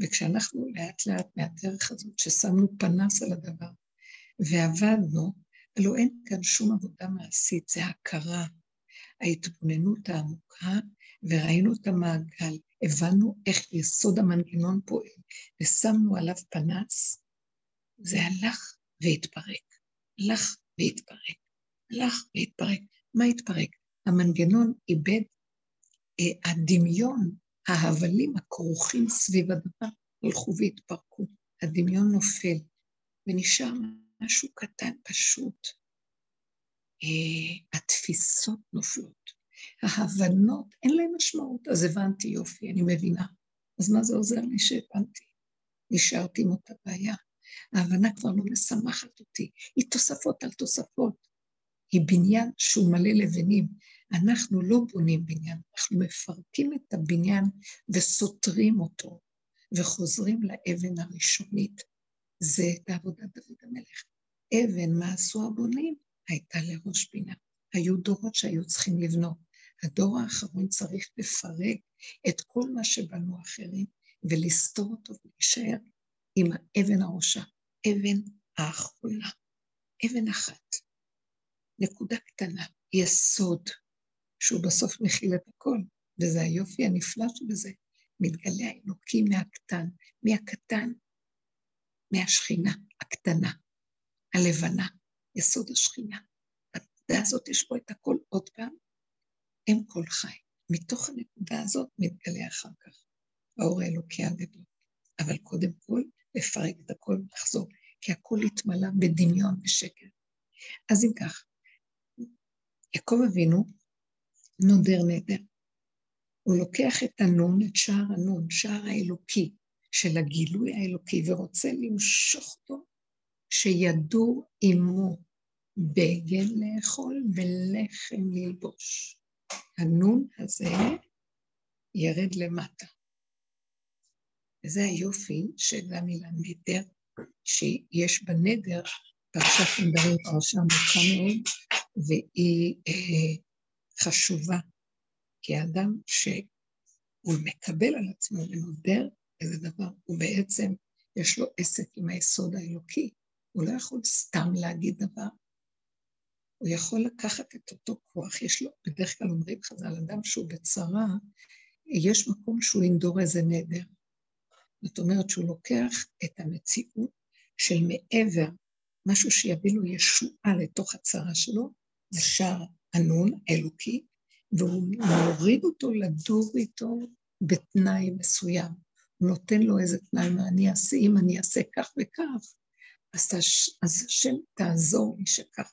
Speaker 1: וכשאנחנו לאט לאט מהדרך הזאת, ששמנו פנס על הדבר ועבדנו, הלוא אין כאן שום עבודה מעשית, זה הכרה, ההתבוננות העמוקה, וראינו את המעגל, הבנו איך יסוד המנגנון פועל, ושמנו עליו פנס, זה הלך והתפרק. הלך והתפרק. הלך והתפרק. מה התפרק? המנגנון איבד, אה, הדמיון, ההבלים הכרוכים סביב הדבר, הלכו והתפרקו. הדמיון נופל, ונשאר משהו קטן פשוט. אה, התפיסות נופלות. ההבנות, אין להן משמעות. אז הבנתי, יופי, אני מבינה. אז מה זה עוזר לי שהבנתי? נשארתי עם אותה בעיה. ההבנה כבר לא משמחת אותי, היא תוספות על תוספות. היא בניין שהוא מלא לבנים. אנחנו לא בונים בניין, אנחנו מפרקים את הבניין וסותרים אותו, וחוזרים לאבן הראשונית. זה בעבודת דוד המלך. אבן, מה עשו הבונים? הייתה לראש בינה. היו דורות שהיו צריכים לבנות. הדור האחרון צריך לפרק את כל מה שבנו אחרים ולסתור אותו ולהישאר עם האבן הראשה, אבן האחרונה, אבן אחת, נקודה קטנה, יסוד, שהוא בסוף מכיל את הכל, וזה היופי הנפלא שבזה, מתגלה האלוקי מהקטן, מהקטן, מהשכינה הקטנה, הלבנה, יסוד השכינה. בנקודה הזאת יש פה את הכל עוד פעם, אם כל חי. מתוך הנקודה הזאת מתגלה אחר כך האור האלוקי הגדול. אבל קודם כל, לפרק את הכל ולחזור, כי הכל התמלא בדמיון ושקר. אז אם כך, יעקב אבינו נודר נדר. הוא לוקח את הנון, את שער הנון, שער האלוקי, של הגילוי האלוקי, ורוצה למשוך אותו, שידור עמו בגל לאכול ולחם ללבוש. הנון הזה ירד למטה. וזה היופי של המילה נדר, שיש בנדר, פרשת נדרים פרשה עמוקה מאוד, והיא אה, חשובה, כי האדם שהוא מקבל על עצמו ונודר איזה דבר, הוא בעצם, יש לו עסק עם היסוד האלוקי, הוא לא יכול סתם להגיד דבר, הוא יכול לקחת את אותו כוח, יש לו, בדרך כלל אומרים חז"ל, אדם שהוא בצרה, יש מקום שהוא ינדור איזה נדר. זאת אומרת שהוא לוקח את המציאות של מעבר, משהו שיביא לו ישועה לתוך הצרה שלו, זה שער הנון, אלוקי, והוא מוריד אותו לדור איתו בתנאי מסוים. הוא נותן לו איזה תנאי, מה אני אעשה, אם אני אעשה כך וכך, אז, אז השם תעזור לי שכך.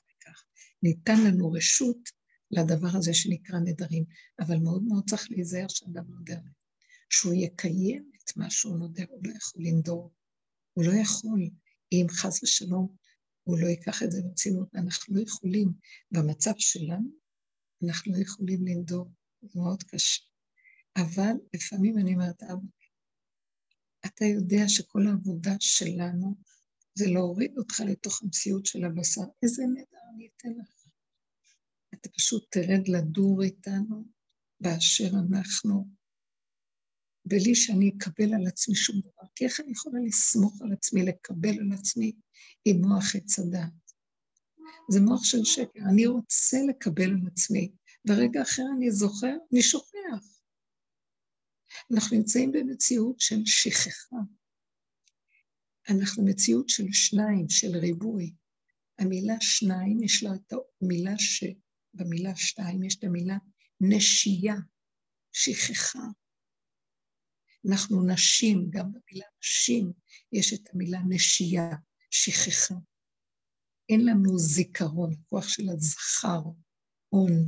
Speaker 1: ניתן לנו רשות לדבר הזה שנקרא נדרים, אבל מאוד מאוד צריך להיזהר שאדם נודר. שהוא יקיים את מה שהוא נודר, הוא לא יכול לנדור. הוא לא יכול, אם חס ושלום הוא לא ייקח את זה ברצינות, אנחנו לא יכולים, במצב שלנו, אנחנו לא יכולים לנדור, זה מאוד קשה. אבל לפעמים אני אומרת, אבא, אתה יודע שכל העבודה שלנו זה להוריד אותך לתוך המציאות של הבשר. איזה נדע אני אתן לך. אתה פשוט תרד לדור איתנו באשר אנחנו, בלי שאני אקבל על עצמי שום דבר. כי איך אני יכולה לסמוך על עצמי, לקבל על עצמי עם מוח עץ הדעת? זה מוח של שקר. אני רוצה לקבל על עצמי, ורגע אחר אני זוכר, אני שוכח. אנחנו נמצאים במציאות של שכחה. אנחנו מציאות של שניים, של ריבוי. המילה שניים, יש לה את המילה ש... במילה שתיים יש את המילה נשייה, שכחה. אנחנו נשים, גם במילה נשים יש את המילה נשייה, שכחה. אין לנו זיכרון, הכוח של הזכר, הון.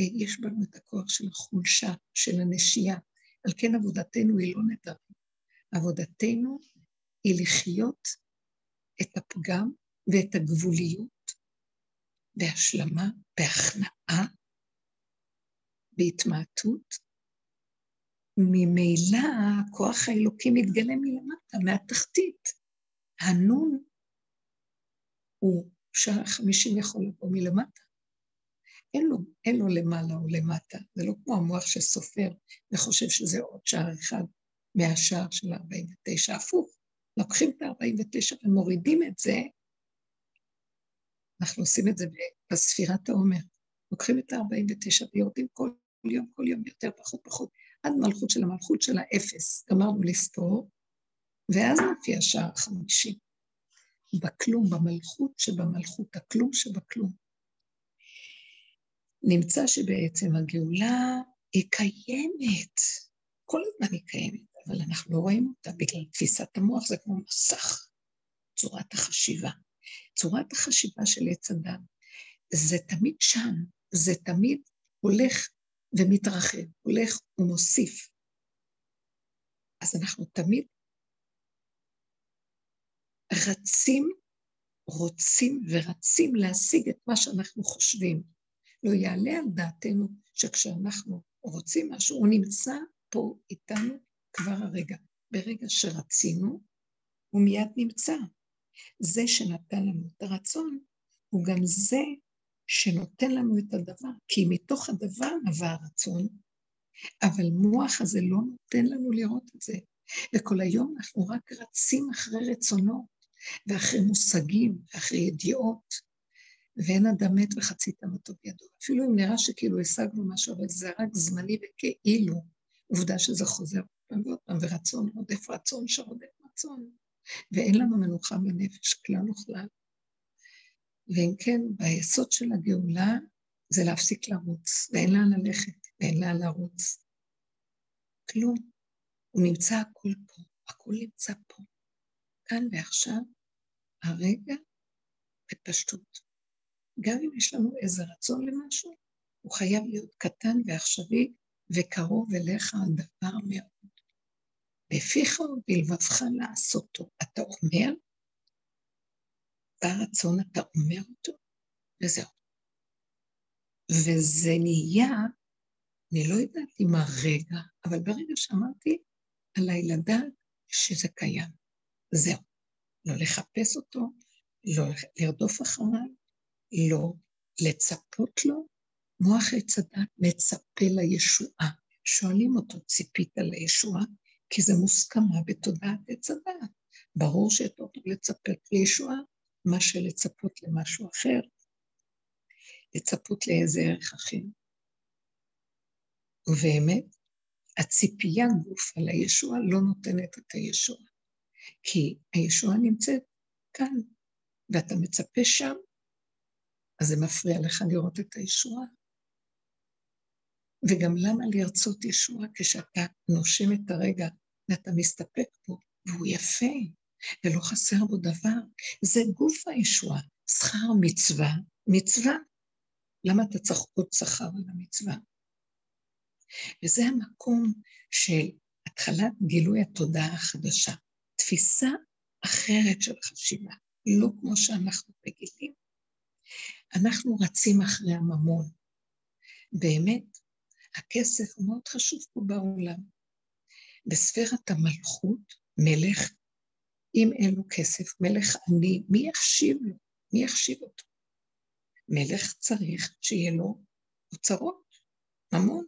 Speaker 1: אה, יש בנו את הכוח של החולשה, של הנשייה. על כן עבודתנו היא לא נדרים. עבודתנו היא לחיות את הפגם ואת הגבוליות בהשלמה, בהכנעה, בהתמעטות. ממילא הכוח האלוקי מתגלה מלמטה, מהתחתית. הנון הוא שער החמישים יכול לבוא מלמטה. אין לו, אין לו למעלה או למטה, זה לא כמו המוח שסופר וחושב שזה עוד שער אחד מהשער של 49, הפוך. לוקחים את ה-49 ומורידים את זה, אנחנו עושים את זה בספירת העומר. לוקחים את ה-49 ויורדים כל יום, כל יום יותר, פחות, פחות, עד מלכות של המלכות של האפס. גמרנו לספור, ואז מופיע שער חמישי. בכלום, במלכות שבמלכות, הכלום שבכלום. נמצא שבעצם הגאולה היא קיימת, כל הזמן היא קיימת. אבל אנחנו לא רואים אותה בגלל תפיסת המוח, זה כמו מסך, צורת החשיבה. צורת החשיבה של עץ אדם, זה תמיד שם, זה תמיד הולך ומתרחב, הולך ומוסיף. אז אנחנו תמיד רצים, רוצים ורצים להשיג את מה שאנחנו חושבים. לא יעלה על דעתנו שכשאנחנו רוצים משהו, הוא נמצא פה איתנו כבר הרגע. ברגע שרצינו, הוא מיד נמצא. זה שנתן לנו את הרצון, הוא גם זה שנותן לנו את הדבר, כי מתוך הדבר נבע הרצון, אבל מוח הזה לא נותן לנו לראות את זה. וכל היום אנחנו רק רצים אחרי רצונות, ואחרי מושגים, ואחרי ידיעות, ואין אדם מת וחצי תמתו בידו. אפילו אם נראה שכאילו השגנו משהו, אבל זה רק זמני וכאילו, עובדה שזה חוזר ורצון רודף רצון שרודף רצון. ואין לנו מנוחה בנפש כלל וכלל. ואם כן, ביסוד של הגאולה זה להפסיק לרוץ, ואין לאן ללכת, ואין לאן לרוץ. כלום. הוא נמצא הכל פה, הכל נמצא פה. כאן ועכשיו, הרגע בפשטות. גם אם יש לנו איזה רצון למשהו, הוא חייב להיות קטן ועכשווי וקרוב אליך הדבר מאוד. בפיך ובלבבך לעשותו. אתה אומר, ברצון אתה אומר אותו, וזהו. וזה נהיה, אני לא יודעת אם הרגע, אבל ברגע שאמרתי, עליי לדעת שזה קיים. זהו. לא לחפש אותו, לא לרדוף אחריו, לא לצפות לו. מוח עץ הדת מצפה לישועה. שואלים אותו, ציפית לישועה? כי זה מוסכמה בתודעת עץ הדעת. ברור שיותר טוב לצפות לישועה, מה שלצפות למשהו אחר, לצפות לאיזה ערך אחר. ובאמת, הציפייה גוף על הישועה לא נותנת את הישועה, כי הישועה נמצאת כאן, ואתה מצפה שם, אז זה מפריע לך לראות את הישועה. וגם למה לרצות ישועה כשאתה נושם את הרגע ואתה מסתפק בו, והוא יפה, ולא חסר בו דבר. זה גוף הישועה, שכר מצווה, מצווה. למה אתה צריך עוד שכר על המצווה? וזה המקום של התחלת גילוי התודעה החדשה, תפיסה אחרת של חשיבה, לא כמו שאנחנו רגילים. אנחנו רצים אחרי הממון. באמת, הכסף מאוד חשוב פה בעולם. בספירת המלכות, מלך, אם אין לו כסף, מלך עני, מי יחשיב לו? מי יחשיב אותו? מלך צריך שיהיה לו אוצרות, ממון,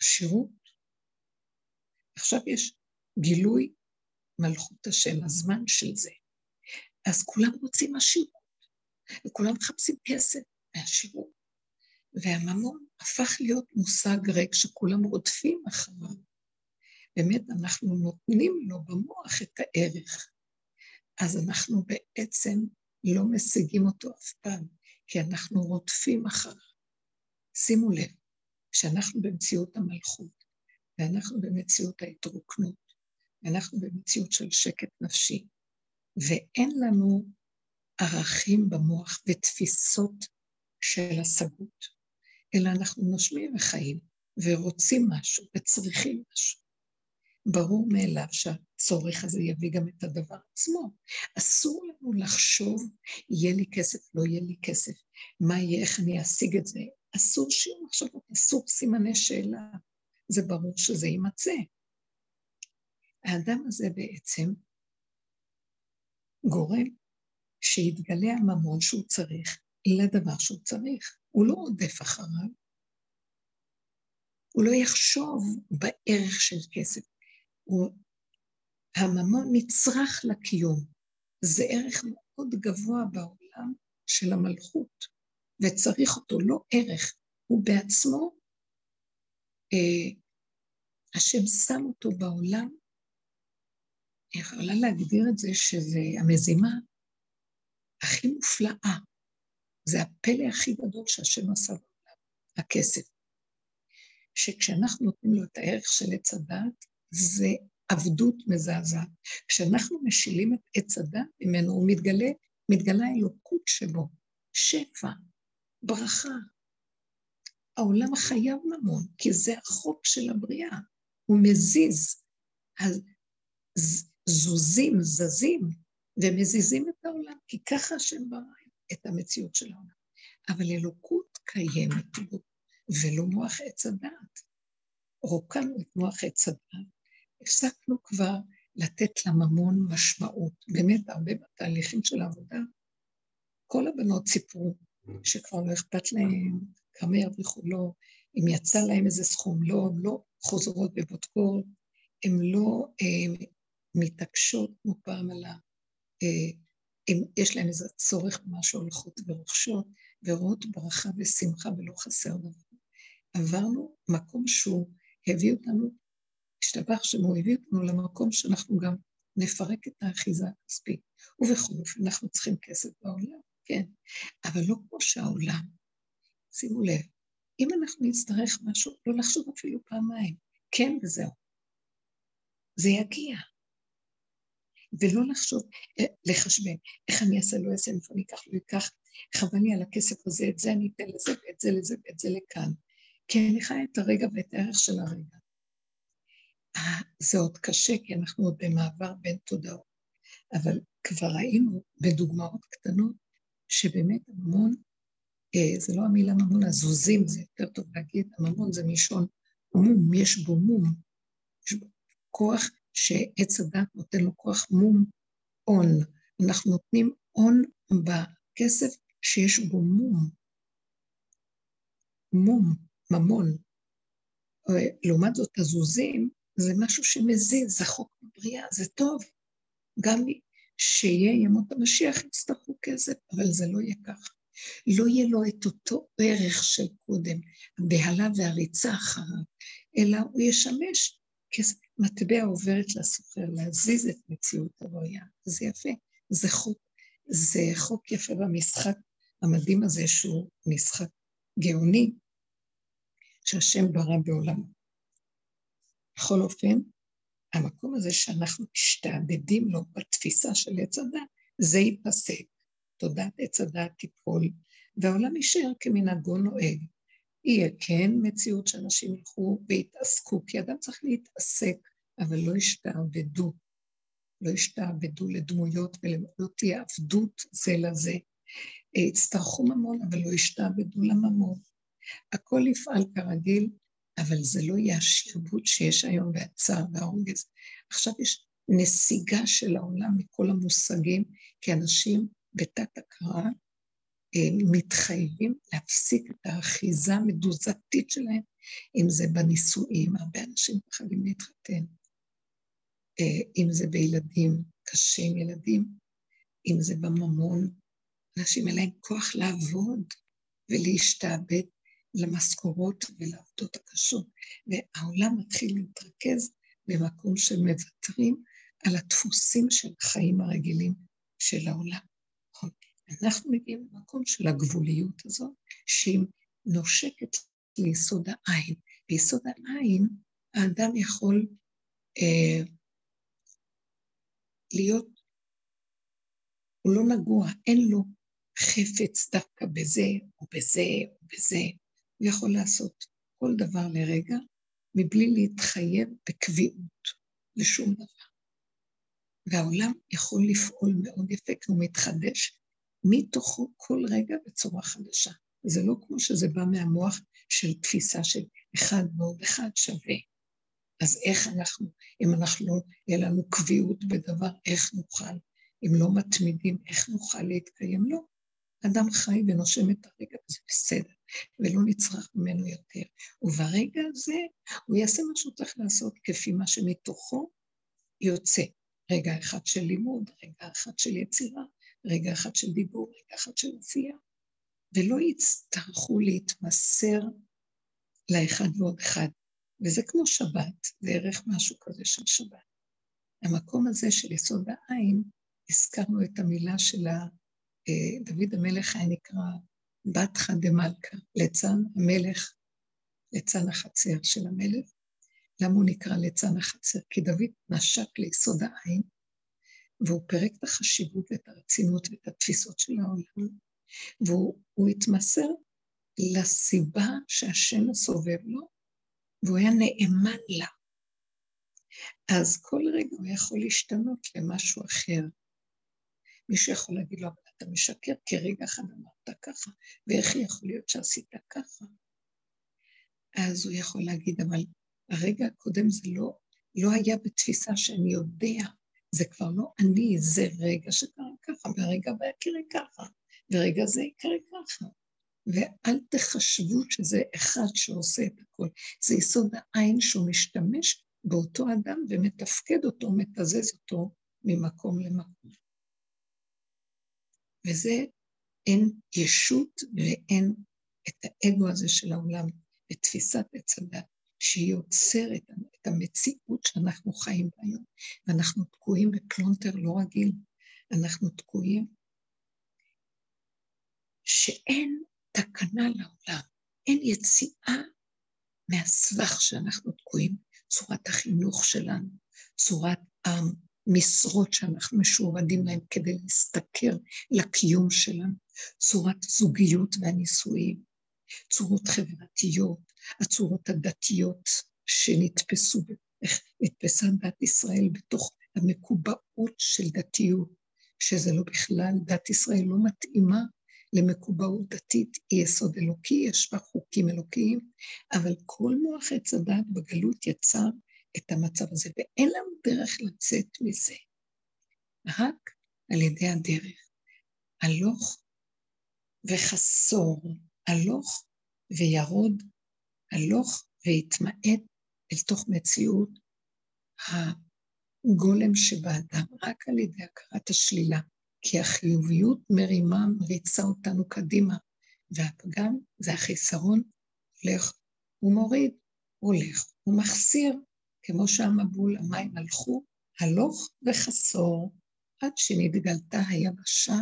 Speaker 1: עשירות. עכשיו יש גילוי מלכות השם, הזמן של זה. אז כולם רוצים עשירות, וכולם מחפשים כסף ועשירות. והממון הפך להיות מושג ריק שכולם רודפים אחריו. באמת אנחנו נותנים לו במוח את הערך. אז אנחנו בעצם לא משיגים אותו אף פעם, כי אנחנו רודפים אחריו. שימו לב, שאנחנו במציאות המלכות, ואנחנו במציאות ההתרוקנות, ואנחנו במציאות של שקט נפשי, ואין לנו ערכים במוח ותפיסות של השגות, אלא אנחנו נושמים וחיים, ורוצים משהו, וצריכים משהו. ברור מאליו שהצורך הזה יביא גם את הדבר עצמו. אסור לנו לחשוב, יהיה לי כסף, לא יהיה לי כסף, מה יהיה, איך אני אשיג את זה. אסור שיהיו מחשבות, אסור סימני שאלה. זה ברור שזה יימצא. האדם הזה בעצם גורם שיתגלה הממון שהוא צריך לדבר שהוא צריך. הוא לא עודף אחריו, הוא לא יחשוב בערך של כסף. הוא, הממון נצרך לקיום. זה ערך מאוד גבוה בעולם של המלכות, וצריך אותו, לא ערך, הוא בעצמו, אה, השם שם אותו בעולם, יכולה להגדיר את זה שזה המזימה הכי מופלאה. זה הפלא הכי גדול שהשם עשה בעולם, הכסף. שכשאנחנו נותנים לו את הערך של עץ הדת, זה עבדות מזעזעת. כשאנחנו משילים את עץ הדת ממנו, הוא מתגלה, מתגלה האלוקות שבו, שפע, ברכה. העולם חייב ממון, כי זה החוק של הבריאה, הוא מזיז. זוזים, זזים, ומזיזים את העולם, כי ככה השם ברא את המציאות של העולם. אבל אלוקות קיימת בו, ולא מוח עץ הדעת. רוקנו את מוח עץ הדעת, הפסקנו כבר לתת לממון משמעות. באמת, הרבה בתהליכים של העבודה, כל הבנות סיפרו שכבר לא אכפת להם כמה ירוויחו, לא, אם יצא להם איזה סכום, לא, הן לא חוזרות ובודקות, הן לא אה, מתעקשות כמו פעם על ה... אה, אם יש להם איזה צורך במשהו, הולכות ורוכשות, ורואות ברכה ושמחה ולא חסר דבר. עברנו מקום שהוא הביא אותנו, השתבח שמו הביא אותנו למקום שאנחנו גם נפרק את האחיזה הכספית. ובכל אופן, אנחנו צריכים כסף בעולם, כן, אבל לא כמו שהעולם. שימו לב, אם אנחנו נצטרך משהו, לא לחשוב אפילו פעמיים, כן וזהו. זה יגיע. ולא לחשוב, אה, לחשבן, איך אני אעשה, לא אעשה, איפה אני אקח, לא אקח, חבל לי על הכסף הזה, את זה אני אתן לזה, ואת זה לזה, ואת זה לכאן. כי אני חיה את הרגע ואת הערך של הרגע. אה, זה עוד קשה, כי אנחנו עוד במעבר בין תודעות. אבל כבר ראינו בדוגמאות קטנות, שבאמת הממון, אה, זה לא המילה ממון, הזוזים, זה יותר טוב להגיד, הממון זה מלשון מום, יש בו מום, יש בו כוח שעץ הדת נותן לו כוח מום הון. אנחנו נותנים הון בכסף שיש בו מום. מום, ממון. לעומת זאת, הזוזים זה משהו שמזיז, זה חוק בבריאה, זה טוב. גם שיהיה ימות המשיח יצטרכו כסף, אבל זה לא יהיה ככה. לא יהיה לו את אותו ערך של קודם, הבהלה והריצה אחריו, אלא הוא ישמש כמטבע עוברת לסוחר, להזיז את מציאות הבריאה. זה יפה, זה חוק, זה חוק יפה במשחק המדהים הזה, שהוא משחק גאוני, שהשם ברא בעולמו. בכל אופן, המקום הזה שאנחנו משתעבדים לו בתפיסה של עץ הדת, זה ייפסק. תודעת עץ הדת תיפול, והעולם יישאר כמנהגו נוהג. יהיה כן מציאות שאנשים ילכו ויתעסקו, כי אדם צריך להתעסק, אבל לא ישתעבדו. לא ישתעבדו לדמויות ולא תהיה עבדות זה לזה. יצטרכו ממון, אבל לא ישתעבדו לממון. הכל יפעל כרגיל, אבל זה לא יהיה השרבוט שיש היום והצער והרוגז. עכשיו יש נסיגה של העולם מכל המושגים, כי אנשים בתת הכרה אה, מתחייבים להפסיק את האחיזה המדוזתית שלהם, אם זה בנישואים, הרבה אנשים מפחדים להתחתן, אה, אם זה בילדים, קשה עם ילדים, אם זה בממון, אנשים אין להם כוח לעבוד ולהשתעבד למשכורות ולעבודות הקשות, והעולם מתחיל להתרכז במקום של מוותרים על הדפוסים של החיים הרגילים של העולם. אנחנו מגיעים למקום של הגבוליות הזאת, שהיא נושקת ליסוד העין. ביסוד העין האדם יכול אה, להיות, הוא לא נגוע, אין לו חפץ דווקא בזה או בזה או בזה. הוא יכול לעשות כל דבר לרגע, מבלי להתחייב בקביעות לשום דבר. והעולם יכול לפעול מאוד יפה, כי הוא מתחדש מתוכו כל רגע בצורה חדשה. זה לא כמו שזה בא מהמוח של תפיסה של אחד ועוד אחד שווה. אז איך אנחנו, אם אנחנו, יהיה לנו קביעות בדבר, איך נוכל? אם לא מתמידים, איך נוכל להתקיים? לא. אדם חי ונושם את הרגע, זה בסדר, ולא נצרך ממנו יותר. וברגע הזה הוא יעשה מה שהוא צריך לעשות, כפי מה שמתוכו יוצא. רגע אחד של לימוד, רגע אחד של יצירה, רגע אחד של דיבור, רגע אחד של עשייה. ולא יצטרכו להתמסר לאחד ועוד אחד. וזה כמו שבת, זה ערך משהו כזה של שבת. המקום הזה של יסוד העין, הזכרנו את המילה של אה, דוד המלך היה נקרא בתך דמלכה, ליצן המלך, ליצן החצר של המלך. למה הוא נקרא ליצן החצר? כי דוד נשק ליסוד העין, והוא פירק את החשיבות ואת הרצינות ואת התפיסות של העולם, והוא התמסר לסיבה שהשם מסובב לו, והוא היה נאמן לה. אז כל רגע הוא יכול להשתנות למשהו אחר. מישהו יכול להגיד לו, אבל אתה משקר, כי רגע אחד אמרת ככה, ואיך יכול להיות שעשית ככה? אז הוא יכול להגיד, אבל הרגע הקודם זה לא, לא היה בתפיסה שאני יודע, זה כבר לא אני, זה רגע שקרה ככה, והרגע הבא יקרה ככה, ורגע זה יקרה ככה. ואל תחשבו שזה אחד שעושה את הכל. זה יסוד העין שהוא משתמש באותו אדם ומתפקד אותו, מתזז אותו ממקום למקום. וזה אין ישות ואין את האגו הזה של העולם, את תפיסת עץ הדת, שהיא יוצרת את המציאות שאנחנו חיים בה היום. ואנחנו תקועים בפלונטר לא רגיל, אנחנו תקועים שאין תקנה לעולם, אין יציאה מהסבך שאנחנו תקועים, צורת החינוך שלנו, צורת המשרות שאנחנו משועבדים להן כדי להשתכר לקיום שלנו, צורת זוגיות והנישואים, צורות חברתיות, הצורות הדתיות שנתפסו, איך נתפסה דת ישראל בתוך המקובעות של דתיות, שזה לא בכלל, דת ישראל לא מתאימה למקובעות דתית, היא יסוד אלוקי, יש בה חוקים אלוקיים, אבל כל מוח עץ הדת בגלות יצר את המצב הזה, ואין לנו דרך לצאת מזה, רק על ידי הדרך. הלוך וחסור, הלוך וירוד, הלוך ויתמעט אל תוך מציאות הגולם שבאדם, רק על ידי הכרת השלילה. כי החיוביות מרימה, מריצה אותנו קדימה, והפגם זה החיסרון, הולך ומוריד, הולך ומחסיר, כמו שהמבול, המים הלכו, הלוך וחסור, עד שנתגלתה היבשה,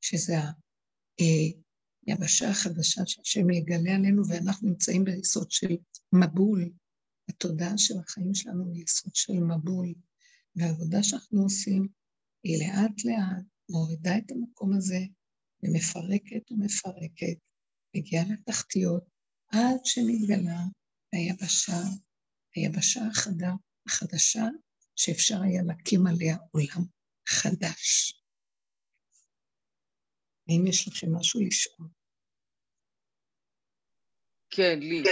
Speaker 1: שזה היבשה החדשה שהשם יגלה עלינו, ואנחנו נמצאים ביסוד של מבול. התודעה של החיים שלנו היא יסוד של מבול, והעבודה שאנחנו עושים היא לאט לאט מורידה את המקום הזה ומפרקת ומפרקת, מגיעה לתחתיות, עד שנתגלה היבשה, היבשה החדה, החדשה, שאפשר היה להקים עליה עולם חדש. האם יש לכם משהו לשאול?
Speaker 2: כן, לי.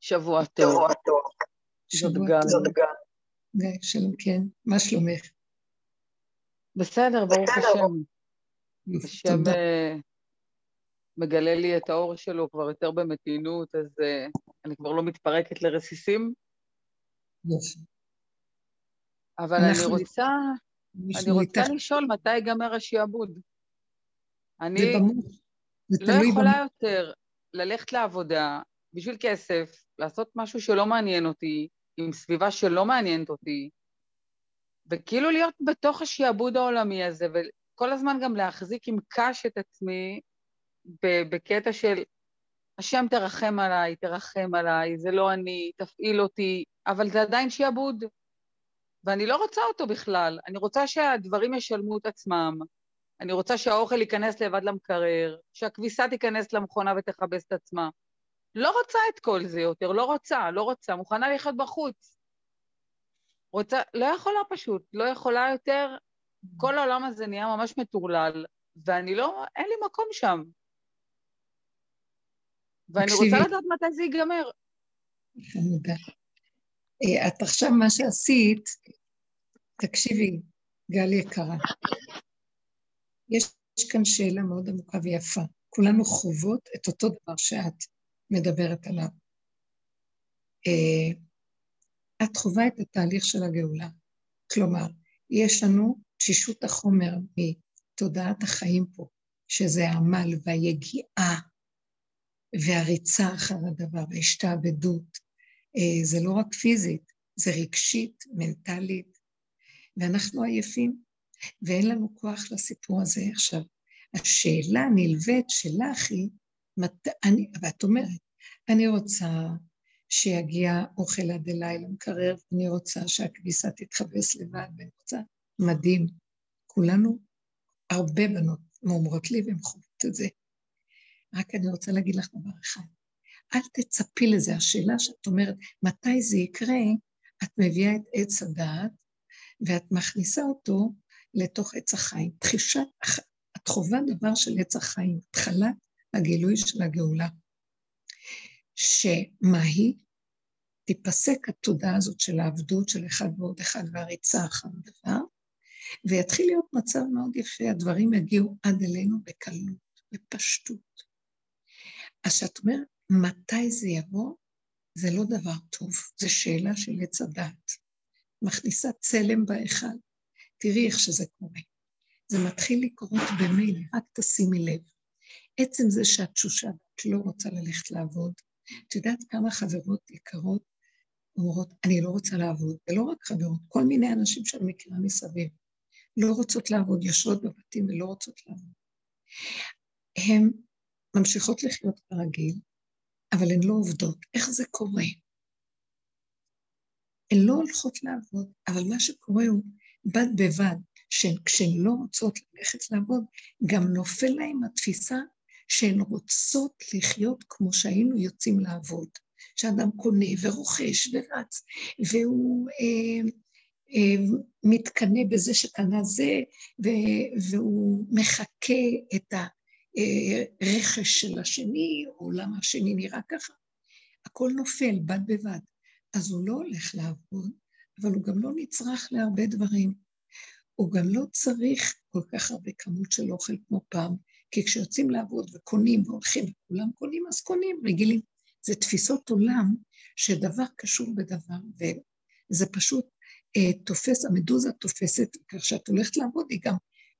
Speaker 2: שבוע טוב. שבוע טוב.
Speaker 1: זאת גל. שלום, כן. מה שלומך?
Speaker 2: בסדר, ברוך השם. השם אה, מגלה לי את האור שלו כבר יותר במתינות, אז uh, אני כבר לא מתפרקת לרסיסים. אבל אני רוצה, אני רוצה לשאול מתי ייגמר השעבוד. אני לא יכולה יותר ללכת לעבודה בשביל כסף, לעשות משהו שלא מעניין אותי, עם סביבה שלא מעניינת אותי, וכאילו להיות בתוך השעבוד העולמי הזה, וכל כל הזמן גם להחזיק עם קש את עצמי בקטע של השם תרחם עליי, תרחם עליי, זה לא אני, תפעיל אותי, אבל זה עדיין שיעבוד. ואני לא רוצה אותו בכלל, אני רוצה שהדברים ישלמו את עצמם, אני רוצה שהאוכל ייכנס לבד למקרר, שהכביסה תיכנס למכונה ותכבס את עצמה. לא רוצה את כל זה יותר, לא רוצה, לא רוצה, מוכנה לחיות בחוץ. רוצה, לא יכולה פשוט, לא יכולה יותר, כל העולם הזה נהיה ממש מטורלל, ואני לא, אין לי מקום שם. ואני רוצה לדעת מתי זה ייגמר.
Speaker 1: חמודה. אה, את עכשיו, מה שעשית, תקשיבי, גל יקרה, יש, כאן שאלה מאוד עמוקה ויפה. כולנו חוות את אותו דבר שאת מדברת עליו. אה, את חווה את התהליך של הגאולה. כלומר, יש לנו תשישות החומר מתודעת החיים פה, שזה העמל והיגיעה והריצה אחר הדבר וההשתעבדות. אה, זה לא רק פיזית, זה רגשית, מנטלית, ואנחנו עייפים, ואין לנו כוח לסיפור הזה. עכשיו, השאלה הנלווית שלך היא, מת... אני, ואת אומרת, אני רוצה שיגיע אוכל עד אליי למקרר, אני רוצה שהכביסה תתחבס לבד, ואני רוצה, מדהים. כולנו, הרבה בנות אומרות לי והן חוות את זה. רק אני רוצה להגיד לך דבר אחד, אל תצפי לזה. השאלה שאת אומרת, מתי זה יקרה, את מביאה את עץ הדעת, ואת מכניסה אותו לתוך עץ החיים. תחישת, את חווה דבר של עץ החיים, התחלת הגילוי של הגאולה. שמה היא? תיפסק התודעה הזאת של העבדות של אחד ועוד אחד והריצה אחר דבר, ויתחיל להיות מצב מאוד יפה, הדברים יגיעו עד אלינו בקלות, בפשטות. אז כשאת אומרת, מתי זה יבוא? זה לא דבר טוב, זו שאלה של עץ הדעת. מכניסה צלם בהיכל. תראי איך שזה קורה. זה מתחיל לקרות במילא, רק תשימי לב. עצם זה שאת תשושה ואת לא רוצה ללכת לעבוד, את יודעת כמה חברות יקרות אומרות, אני לא רוצה לעבוד, ולא רק חברות, כל מיני אנשים שאני מכירה מסביב, לא רוצות לעבוד, יושבות בבתים ולא רוצות לעבוד. הן ממשיכות לחיות כרגיל, אבל הן לא עובדות. איך זה קורה? הן לא הולכות לעבוד, אבל מה שקורה הוא, בד בבד, שכשהן לא רוצות ללכת לעבוד, גם נופל להן התפיסה שהן רוצות לחיות כמו שהיינו יוצאים לעבוד. שאדם קונה ורוכש ורץ, והוא אה, אה, מתקנא בזה שקנה זה, והוא מחקה את הרכש של השני, או למה השני נראה ככה. הכל נופל בד בבד. אז הוא לא הולך לעבוד, אבל הוא גם לא נצרך להרבה דברים. הוא גם לא צריך כל כך הרבה כמות של אוכל כמו פעם, כי כשיוצאים לעבוד וקונים והולכים וכולם קונים, אז קונים, רגילים. זה תפיסות עולם שדבר קשור בדבר, וזה פשוט אה, תופס, המדוזה תופסת, כך שאת הולכת לעבוד, היא גם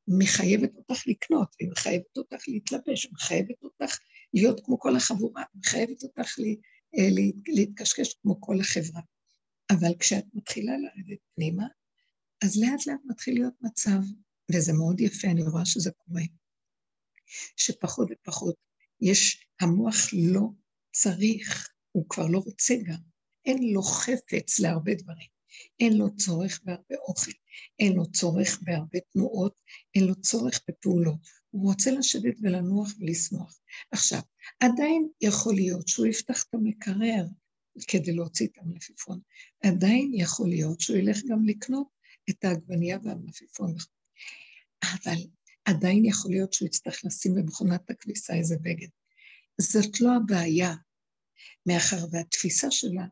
Speaker 1: מחייבת אותך לקנות, והיא מחייבת אותך להתלבש, מחייבת אותך להיות כמו כל החבורה, מחייבת אותך לי, אה, לה, להתקשקש כמו כל החברה. אבל כשאת מתחילה לרדת פנימה, אז לאט לאט מתחיל להיות מצב, וזה מאוד יפה, אני רואה שזה קורה, שפחות ופחות יש, המוח לא צריך, הוא כבר לא רוצה גם, אין לו חפץ להרבה דברים. אין לו צורך בהרבה אוכל, אין לו צורך בהרבה תנועות, אין לו צורך בפעולות. הוא רוצה לשבת ולנוח ולשמוח. עכשיו, עדיין יכול להיות שהוא יפתח את המקרר כדי להוציא את המלפפון. עדיין יכול להיות שהוא ילך גם לקנות את העגבנייה והמלפפון. אבל עדיין יכול להיות שהוא יצטרך לשים במכונת הכביסה איזה בגד. זאת לא הבעיה, מאחר והתפיסה שלה,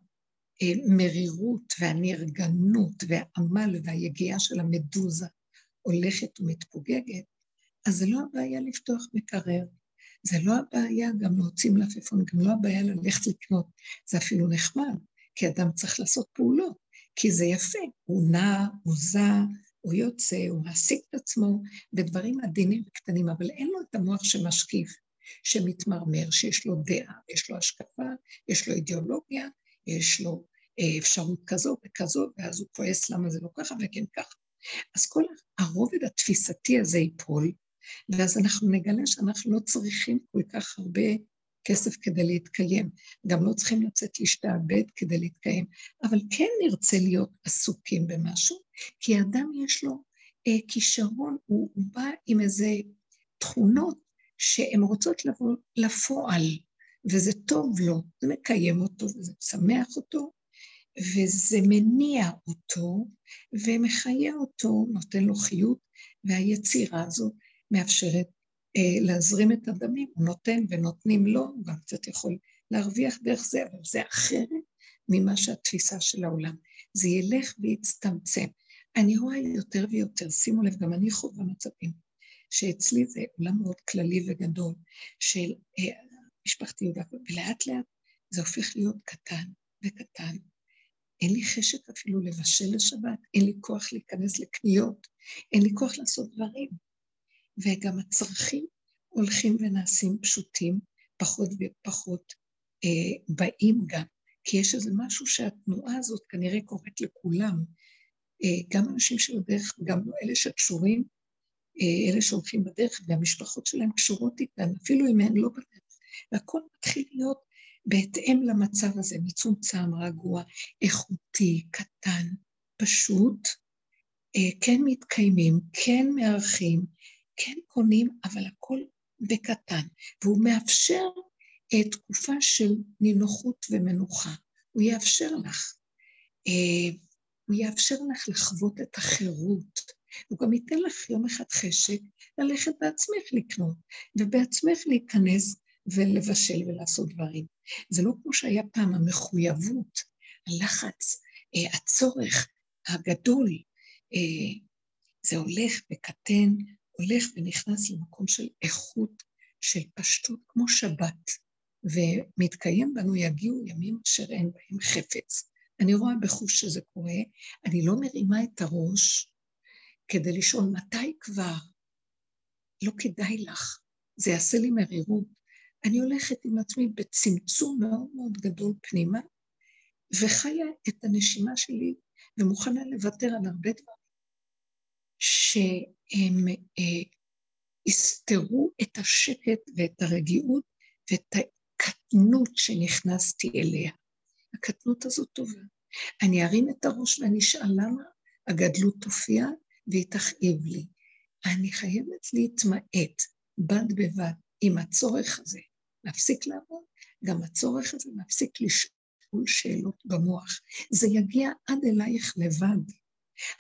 Speaker 1: מרירות והנרגנות והעמל והיגיעה של המדוזה הולכת ומתפוגגת, אז זה לא הבעיה לפתוח מקרר, זה לא הבעיה גם להוציא מלפפון, גם לא הבעיה ללכת לקנות, זה אפילו נחמד, כי אדם צריך לעשות פעולות, כי זה יפה, הוא נע, הוא זע, הוא יוצא, הוא מעסיק את עצמו בדברים עדינים וקטנים, אבל אין לו את המוח שמשקיף, שמתמרמר, שיש לו דעה, יש לו השקפה, יש לו אידיאולוגיה, יש לו אה, אפשרות כזו וכזו, ואז הוא כועס למה זה לא ככה וכן ככה. אז כל הרובד התפיסתי הזה ייפול, ואז אנחנו נגלה שאנחנו לא צריכים כל כך הרבה כסף כדי להתקיים, גם לא צריכים לצאת להשתעבד כדי להתקיים, אבל כן נרצה להיות עסוקים במשהו, כי אדם יש לו אה, כישרון, הוא, הוא בא עם איזה תכונות שהן רוצות לבוא לפועל, וזה טוב לו, זה מקיים אותו וזה משמח אותו, וזה מניע אותו ומחיה אותו, נותן לו חיות, והיצירה הזאת מאפשרת אה, להזרים את הדמים, הוא נותן ונותנים לו, הוא גם קצת יכול להרוויח דרך זה, אבל זה אחרת ממה שהתפיסה של העולם. זה ילך ויצטמצם. אני רואה יותר ויותר, שימו לב, גם אני חווה מצבים, שאצלי זה עולם מאוד כללי וגדול, של אה, משפחתיות, ולאט לאט זה הופך להיות קטן וקטן. אין לי חשק אפילו לבשל לשבת, אין לי כוח להיכנס לקניות, אין לי כוח לעשות דברים. וגם הצרכים הולכים ונעשים פשוטים, פחות ופחות אה, באים גם, כי יש איזה משהו שהתנועה הזאת כנראה קורית לכולם, אה, גם אנשים שבדרך, גם אלה שקשורים, אה, אלה שהולכים בדרך, והמשפחות שלהם קשורות איתן, אפילו אם הן לא בדרך, והכל מתחיל להיות בהתאם למצב הזה, מצומצם, רגוע, איכותי, קטן, פשוט, אה, כן מתקיימים, כן מארחים, כן קונים, אבל הכל בקטן, והוא מאפשר אה, תקופה של נינוחות ומנוחה. הוא יאפשר לך. אה, הוא יאפשר לך לחוות את החירות. הוא גם ייתן לך יום אחד חשק ללכת בעצמך לקנות, ובעצמך להיכנס ולבשל ולעשות דברים. זה לא כמו שהיה פעם המחויבות, הלחץ, אה, הצורך הגדול. זה הולך וקטן, הולך ונכנס למקום של איכות, של פשטות, כמו שבת, ומתקיים בנו יגיעו ימים אשר אין בהם חפץ. אני רואה בחוש שזה קורה, אני לא מרימה את הראש כדי לשאול מתי כבר, לא כדאי לך, זה יעשה לי מרירות. אני הולכת עם עצמי בצמצום מאוד מאוד גדול פנימה, וחיה את הנשימה שלי ומוכנה לוותר על הרבה דברים שהם אה, יסתרו את השקט ואת הרגיעות ואת הקטנות שנכנסתי אליה. הקטנות הזאת טובה. אני ארים את הראש ואני אשאל למה הגדלות תופיע והיא תכאיב לי. אני חייבת להתמעט בד בבד עם הצורך הזה להפסיק לעבוד, גם הצורך הזה להפסיק לשאול שאלות במוח. זה יגיע עד אלייך לבד.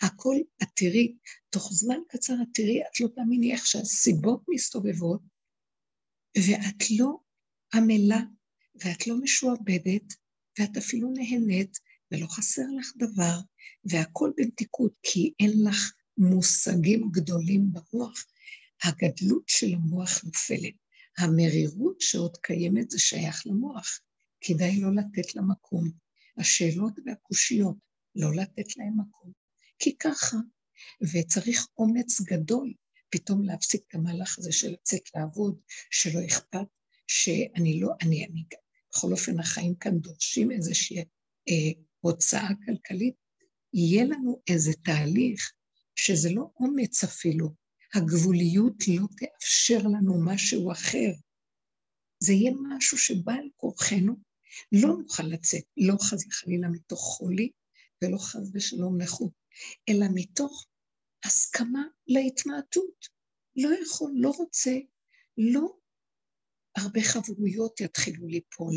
Speaker 1: הכל, את תראי, תוך זמן קצר את תראי, את לא תאמיני איך שהסיבות מסתובבות, ואת לא עמלה, ואת לא משועבדת, ואת אפילו נהנית, ולא חסר לך דבר, והכל במתיקות, כי אין לך מושגים גדולים במוח. הגדלות של המוח נופלת. המרירות שעוד קיימת זה שייך למוח. כדאי לא לתת לה מקום. השאלות והקושיות, לא לתת להם מקום. כי ככה, וצריך אומץ גדול פתאום להפסיק את המהלך הזה של לצאת לעבוד, שלא אכפת, שאני לא, אני, אני, בכל אופן החיים כאן דורשים איזושהי אה, הוצאה כלכלית, יהיה לנו איזה תהליך שזה לא אומץ אפילו, הגבוליות לא תאפשר לנו משהו אחר. זה יהיה משהו שבא על כורחנו, לא נוכל לצאת, לא חס וחלילה מתוך חולי ולא חס ושלום נכות, אלא מתוך הסכמה להתמעטות. לא יכול, לא רוצה, לא הרבה חברויות יתחילו ליפול,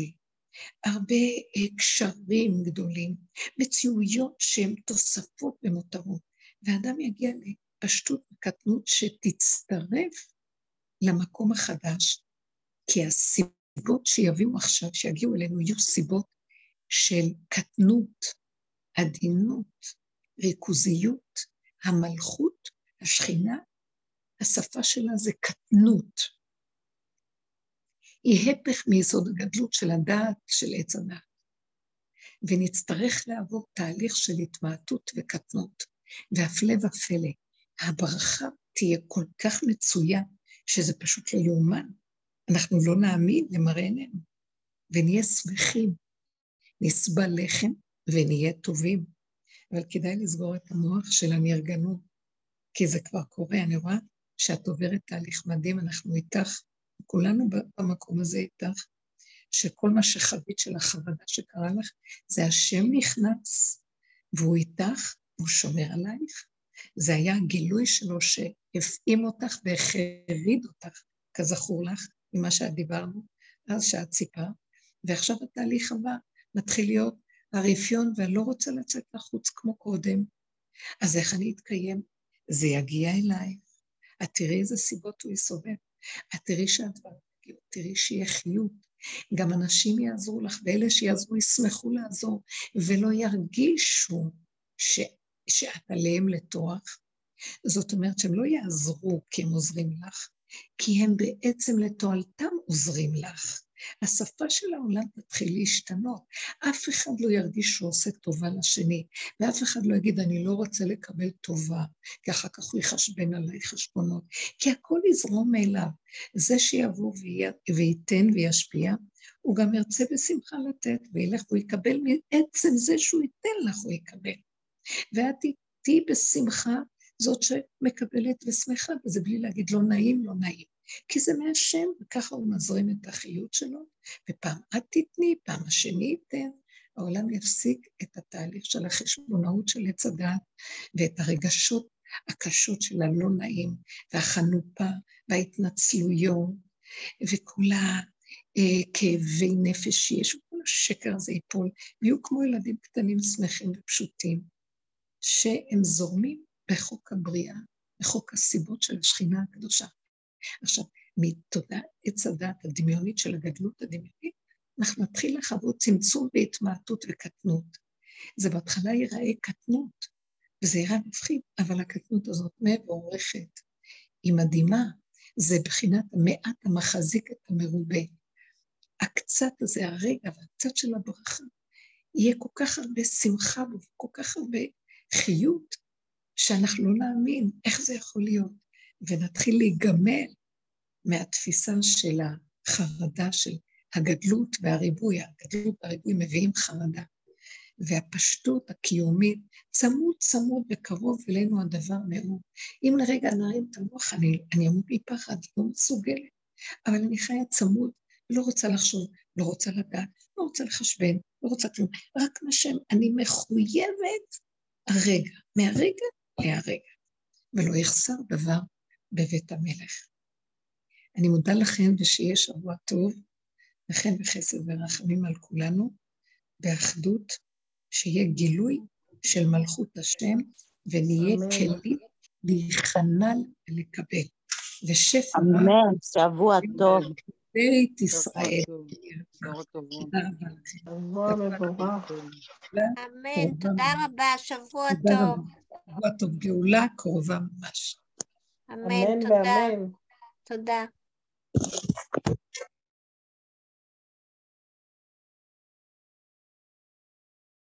Speaker 1: הרבה אה, קשרים גדולים, מציאויות שהן תוספות ומותרות, ואדם יגיע לפשטות וקטנות שתצטרף למקום החדש, כי הסיבות שיביאו עכשיו, שיגיעו אלינו, יהיו סיבות של קטנות, עדינות, ריכוזיות, המלכות, השכינה, השפה שלה זה קטנות. היא הפך מיסוד הגדלות של הדעת, של עץ הדעת. ונצטרך לעבור תהליך של התמעטות וקטנות, והפלא ופלא. הברכה תהיה כל כך מצויה, שזה פשוט לא יאומן. אנחנו לא נאמין למראה עינינו, ונהיה שמחים. נסבל לחם ונהיה טובים. אבל כדאי לסגור את המוח של הנרגנות, כי זה כבר קורה, אני רואה שאת עוברת תהליך מדהים, אנחנו איתך, כולנו במקום הזה איתך, שכל מה שחווית של החרדה שקרה לך, זה השם נכנס, והוא איתך, והוא שומר עלייך. זה היה הגילוי שלו שהפעים אותך והחריד אותך, כזכור לך, ממה שאת דיברנו, אז שאת סיפרת, ועכשיו התהליך הבא מתחיל להיות הרפיון, ואני לא רוצה לצאת לחוץ כמו קודם. אז איך אני אתקיים? זה יגיע אליי. את תראי איזה סיבות הוא יסובב. את תראי שהדברים יגיעו, תראי שיהיה חיות. גם אנשים יעזרו לך, ואלה שיעזרו ישמחו לעזור, ולא ירגישו ש, שאת עליהם לטוח. זאת אומרת שהם לא יעזרו כי הם עוזרים לך, כי הם בעצם לתועלתם עוזרים לך. השפה של העולם תתחיל להשתנות. אף אחד לא ירגיש שהוא עושה טובה לשני, ואף אחד לא יגיד, אני לא רוצה לקבל טובה, כי אחר כך הוא יחשבן עליי חשבונות. כי הכל יזרום מאליו. זה שיבוא וייתן וישפיע, הוא גם ירצה בשמחה לתת, וילך והוא יקבל מעצם זה שהוא ייתן לך, הוא יקבל. ואת תהיי בשמחה זאת שמקבלת ושמחה, וזה בלי להגיד לא נעים, לא נעים. כי זה מהשם, וככה הוא מזרים את החיות שלו, ופעם את תתני, פעם השני ייתן. העולם יפסיק את התהליך של החשבונאות של עץ הדעת, ואת הרגשות הקשות של הלא נעים, והחנופה, וההתנצלויות, וכל הכאבי נפש שיש, וכל השקר הזה ייפול, ויהיו כמו ילדים קטנים שמחים ופשוטים, שהם זורמים בחוק הבריאה, בחוק הסיבות של השכינה הקדושה. עכשיו, מתודעת עץ הדת הדמיונית של הגדלות הדמיונית, אנחנו נתחיל לחוות צמצום והתמעטות וקטנות. זה בהתחלה ייראה קטנות, וזה ייראה מפחיד, אבל הקטנות הזאת מבורכת, היא מדהימה, זה בחינת המעט המחזיק את המרובה. הקצת הזה, הרגע והקצת של הברכה, יהיה כל כך הרבה שמחה וכל כך הרבה חיות, שאנחנו לא נאמין איך זה יכול להיות, ונתחיל להיגמל מהתפיסה של החרדה של הגדלות והריבוי. הגדלות והריבוי מביאים חרדה. והפשטות הקיומית, צמוד צמוד וקרוב אלינו הדבר מאוד. אם לרגע נרים את המוח, אני, אני אמות מפחד, לא מסוגלת, אבל אני חיה צמוד, לא רוצה לחשוב, לא רוצה לדעת, לא רוצה לחשבן, לא רוצה כלום, רק מה שהם, אני מחויבת הרגע, מהרגע להרגע, ולא יחסר דבר בבית המלך. אני מודה לכם ושיהיה שבוע טוב, וכן בחסד ורחמים על כולנו, באחדות, שיהיה גילוי של מלכות השם, ונהיה כלים להיכנע ולקבל. ושפע
Speaker 3: אמן, שבוע טוב.
Speaker 1: בית ישראל.
Speaker 4: אמן, תודה רבה, שבוע טוב.
Speaker 1: שבוע טוב, גאולה קרובה ממש.
Speaker 4: אמן, תודה. תודה.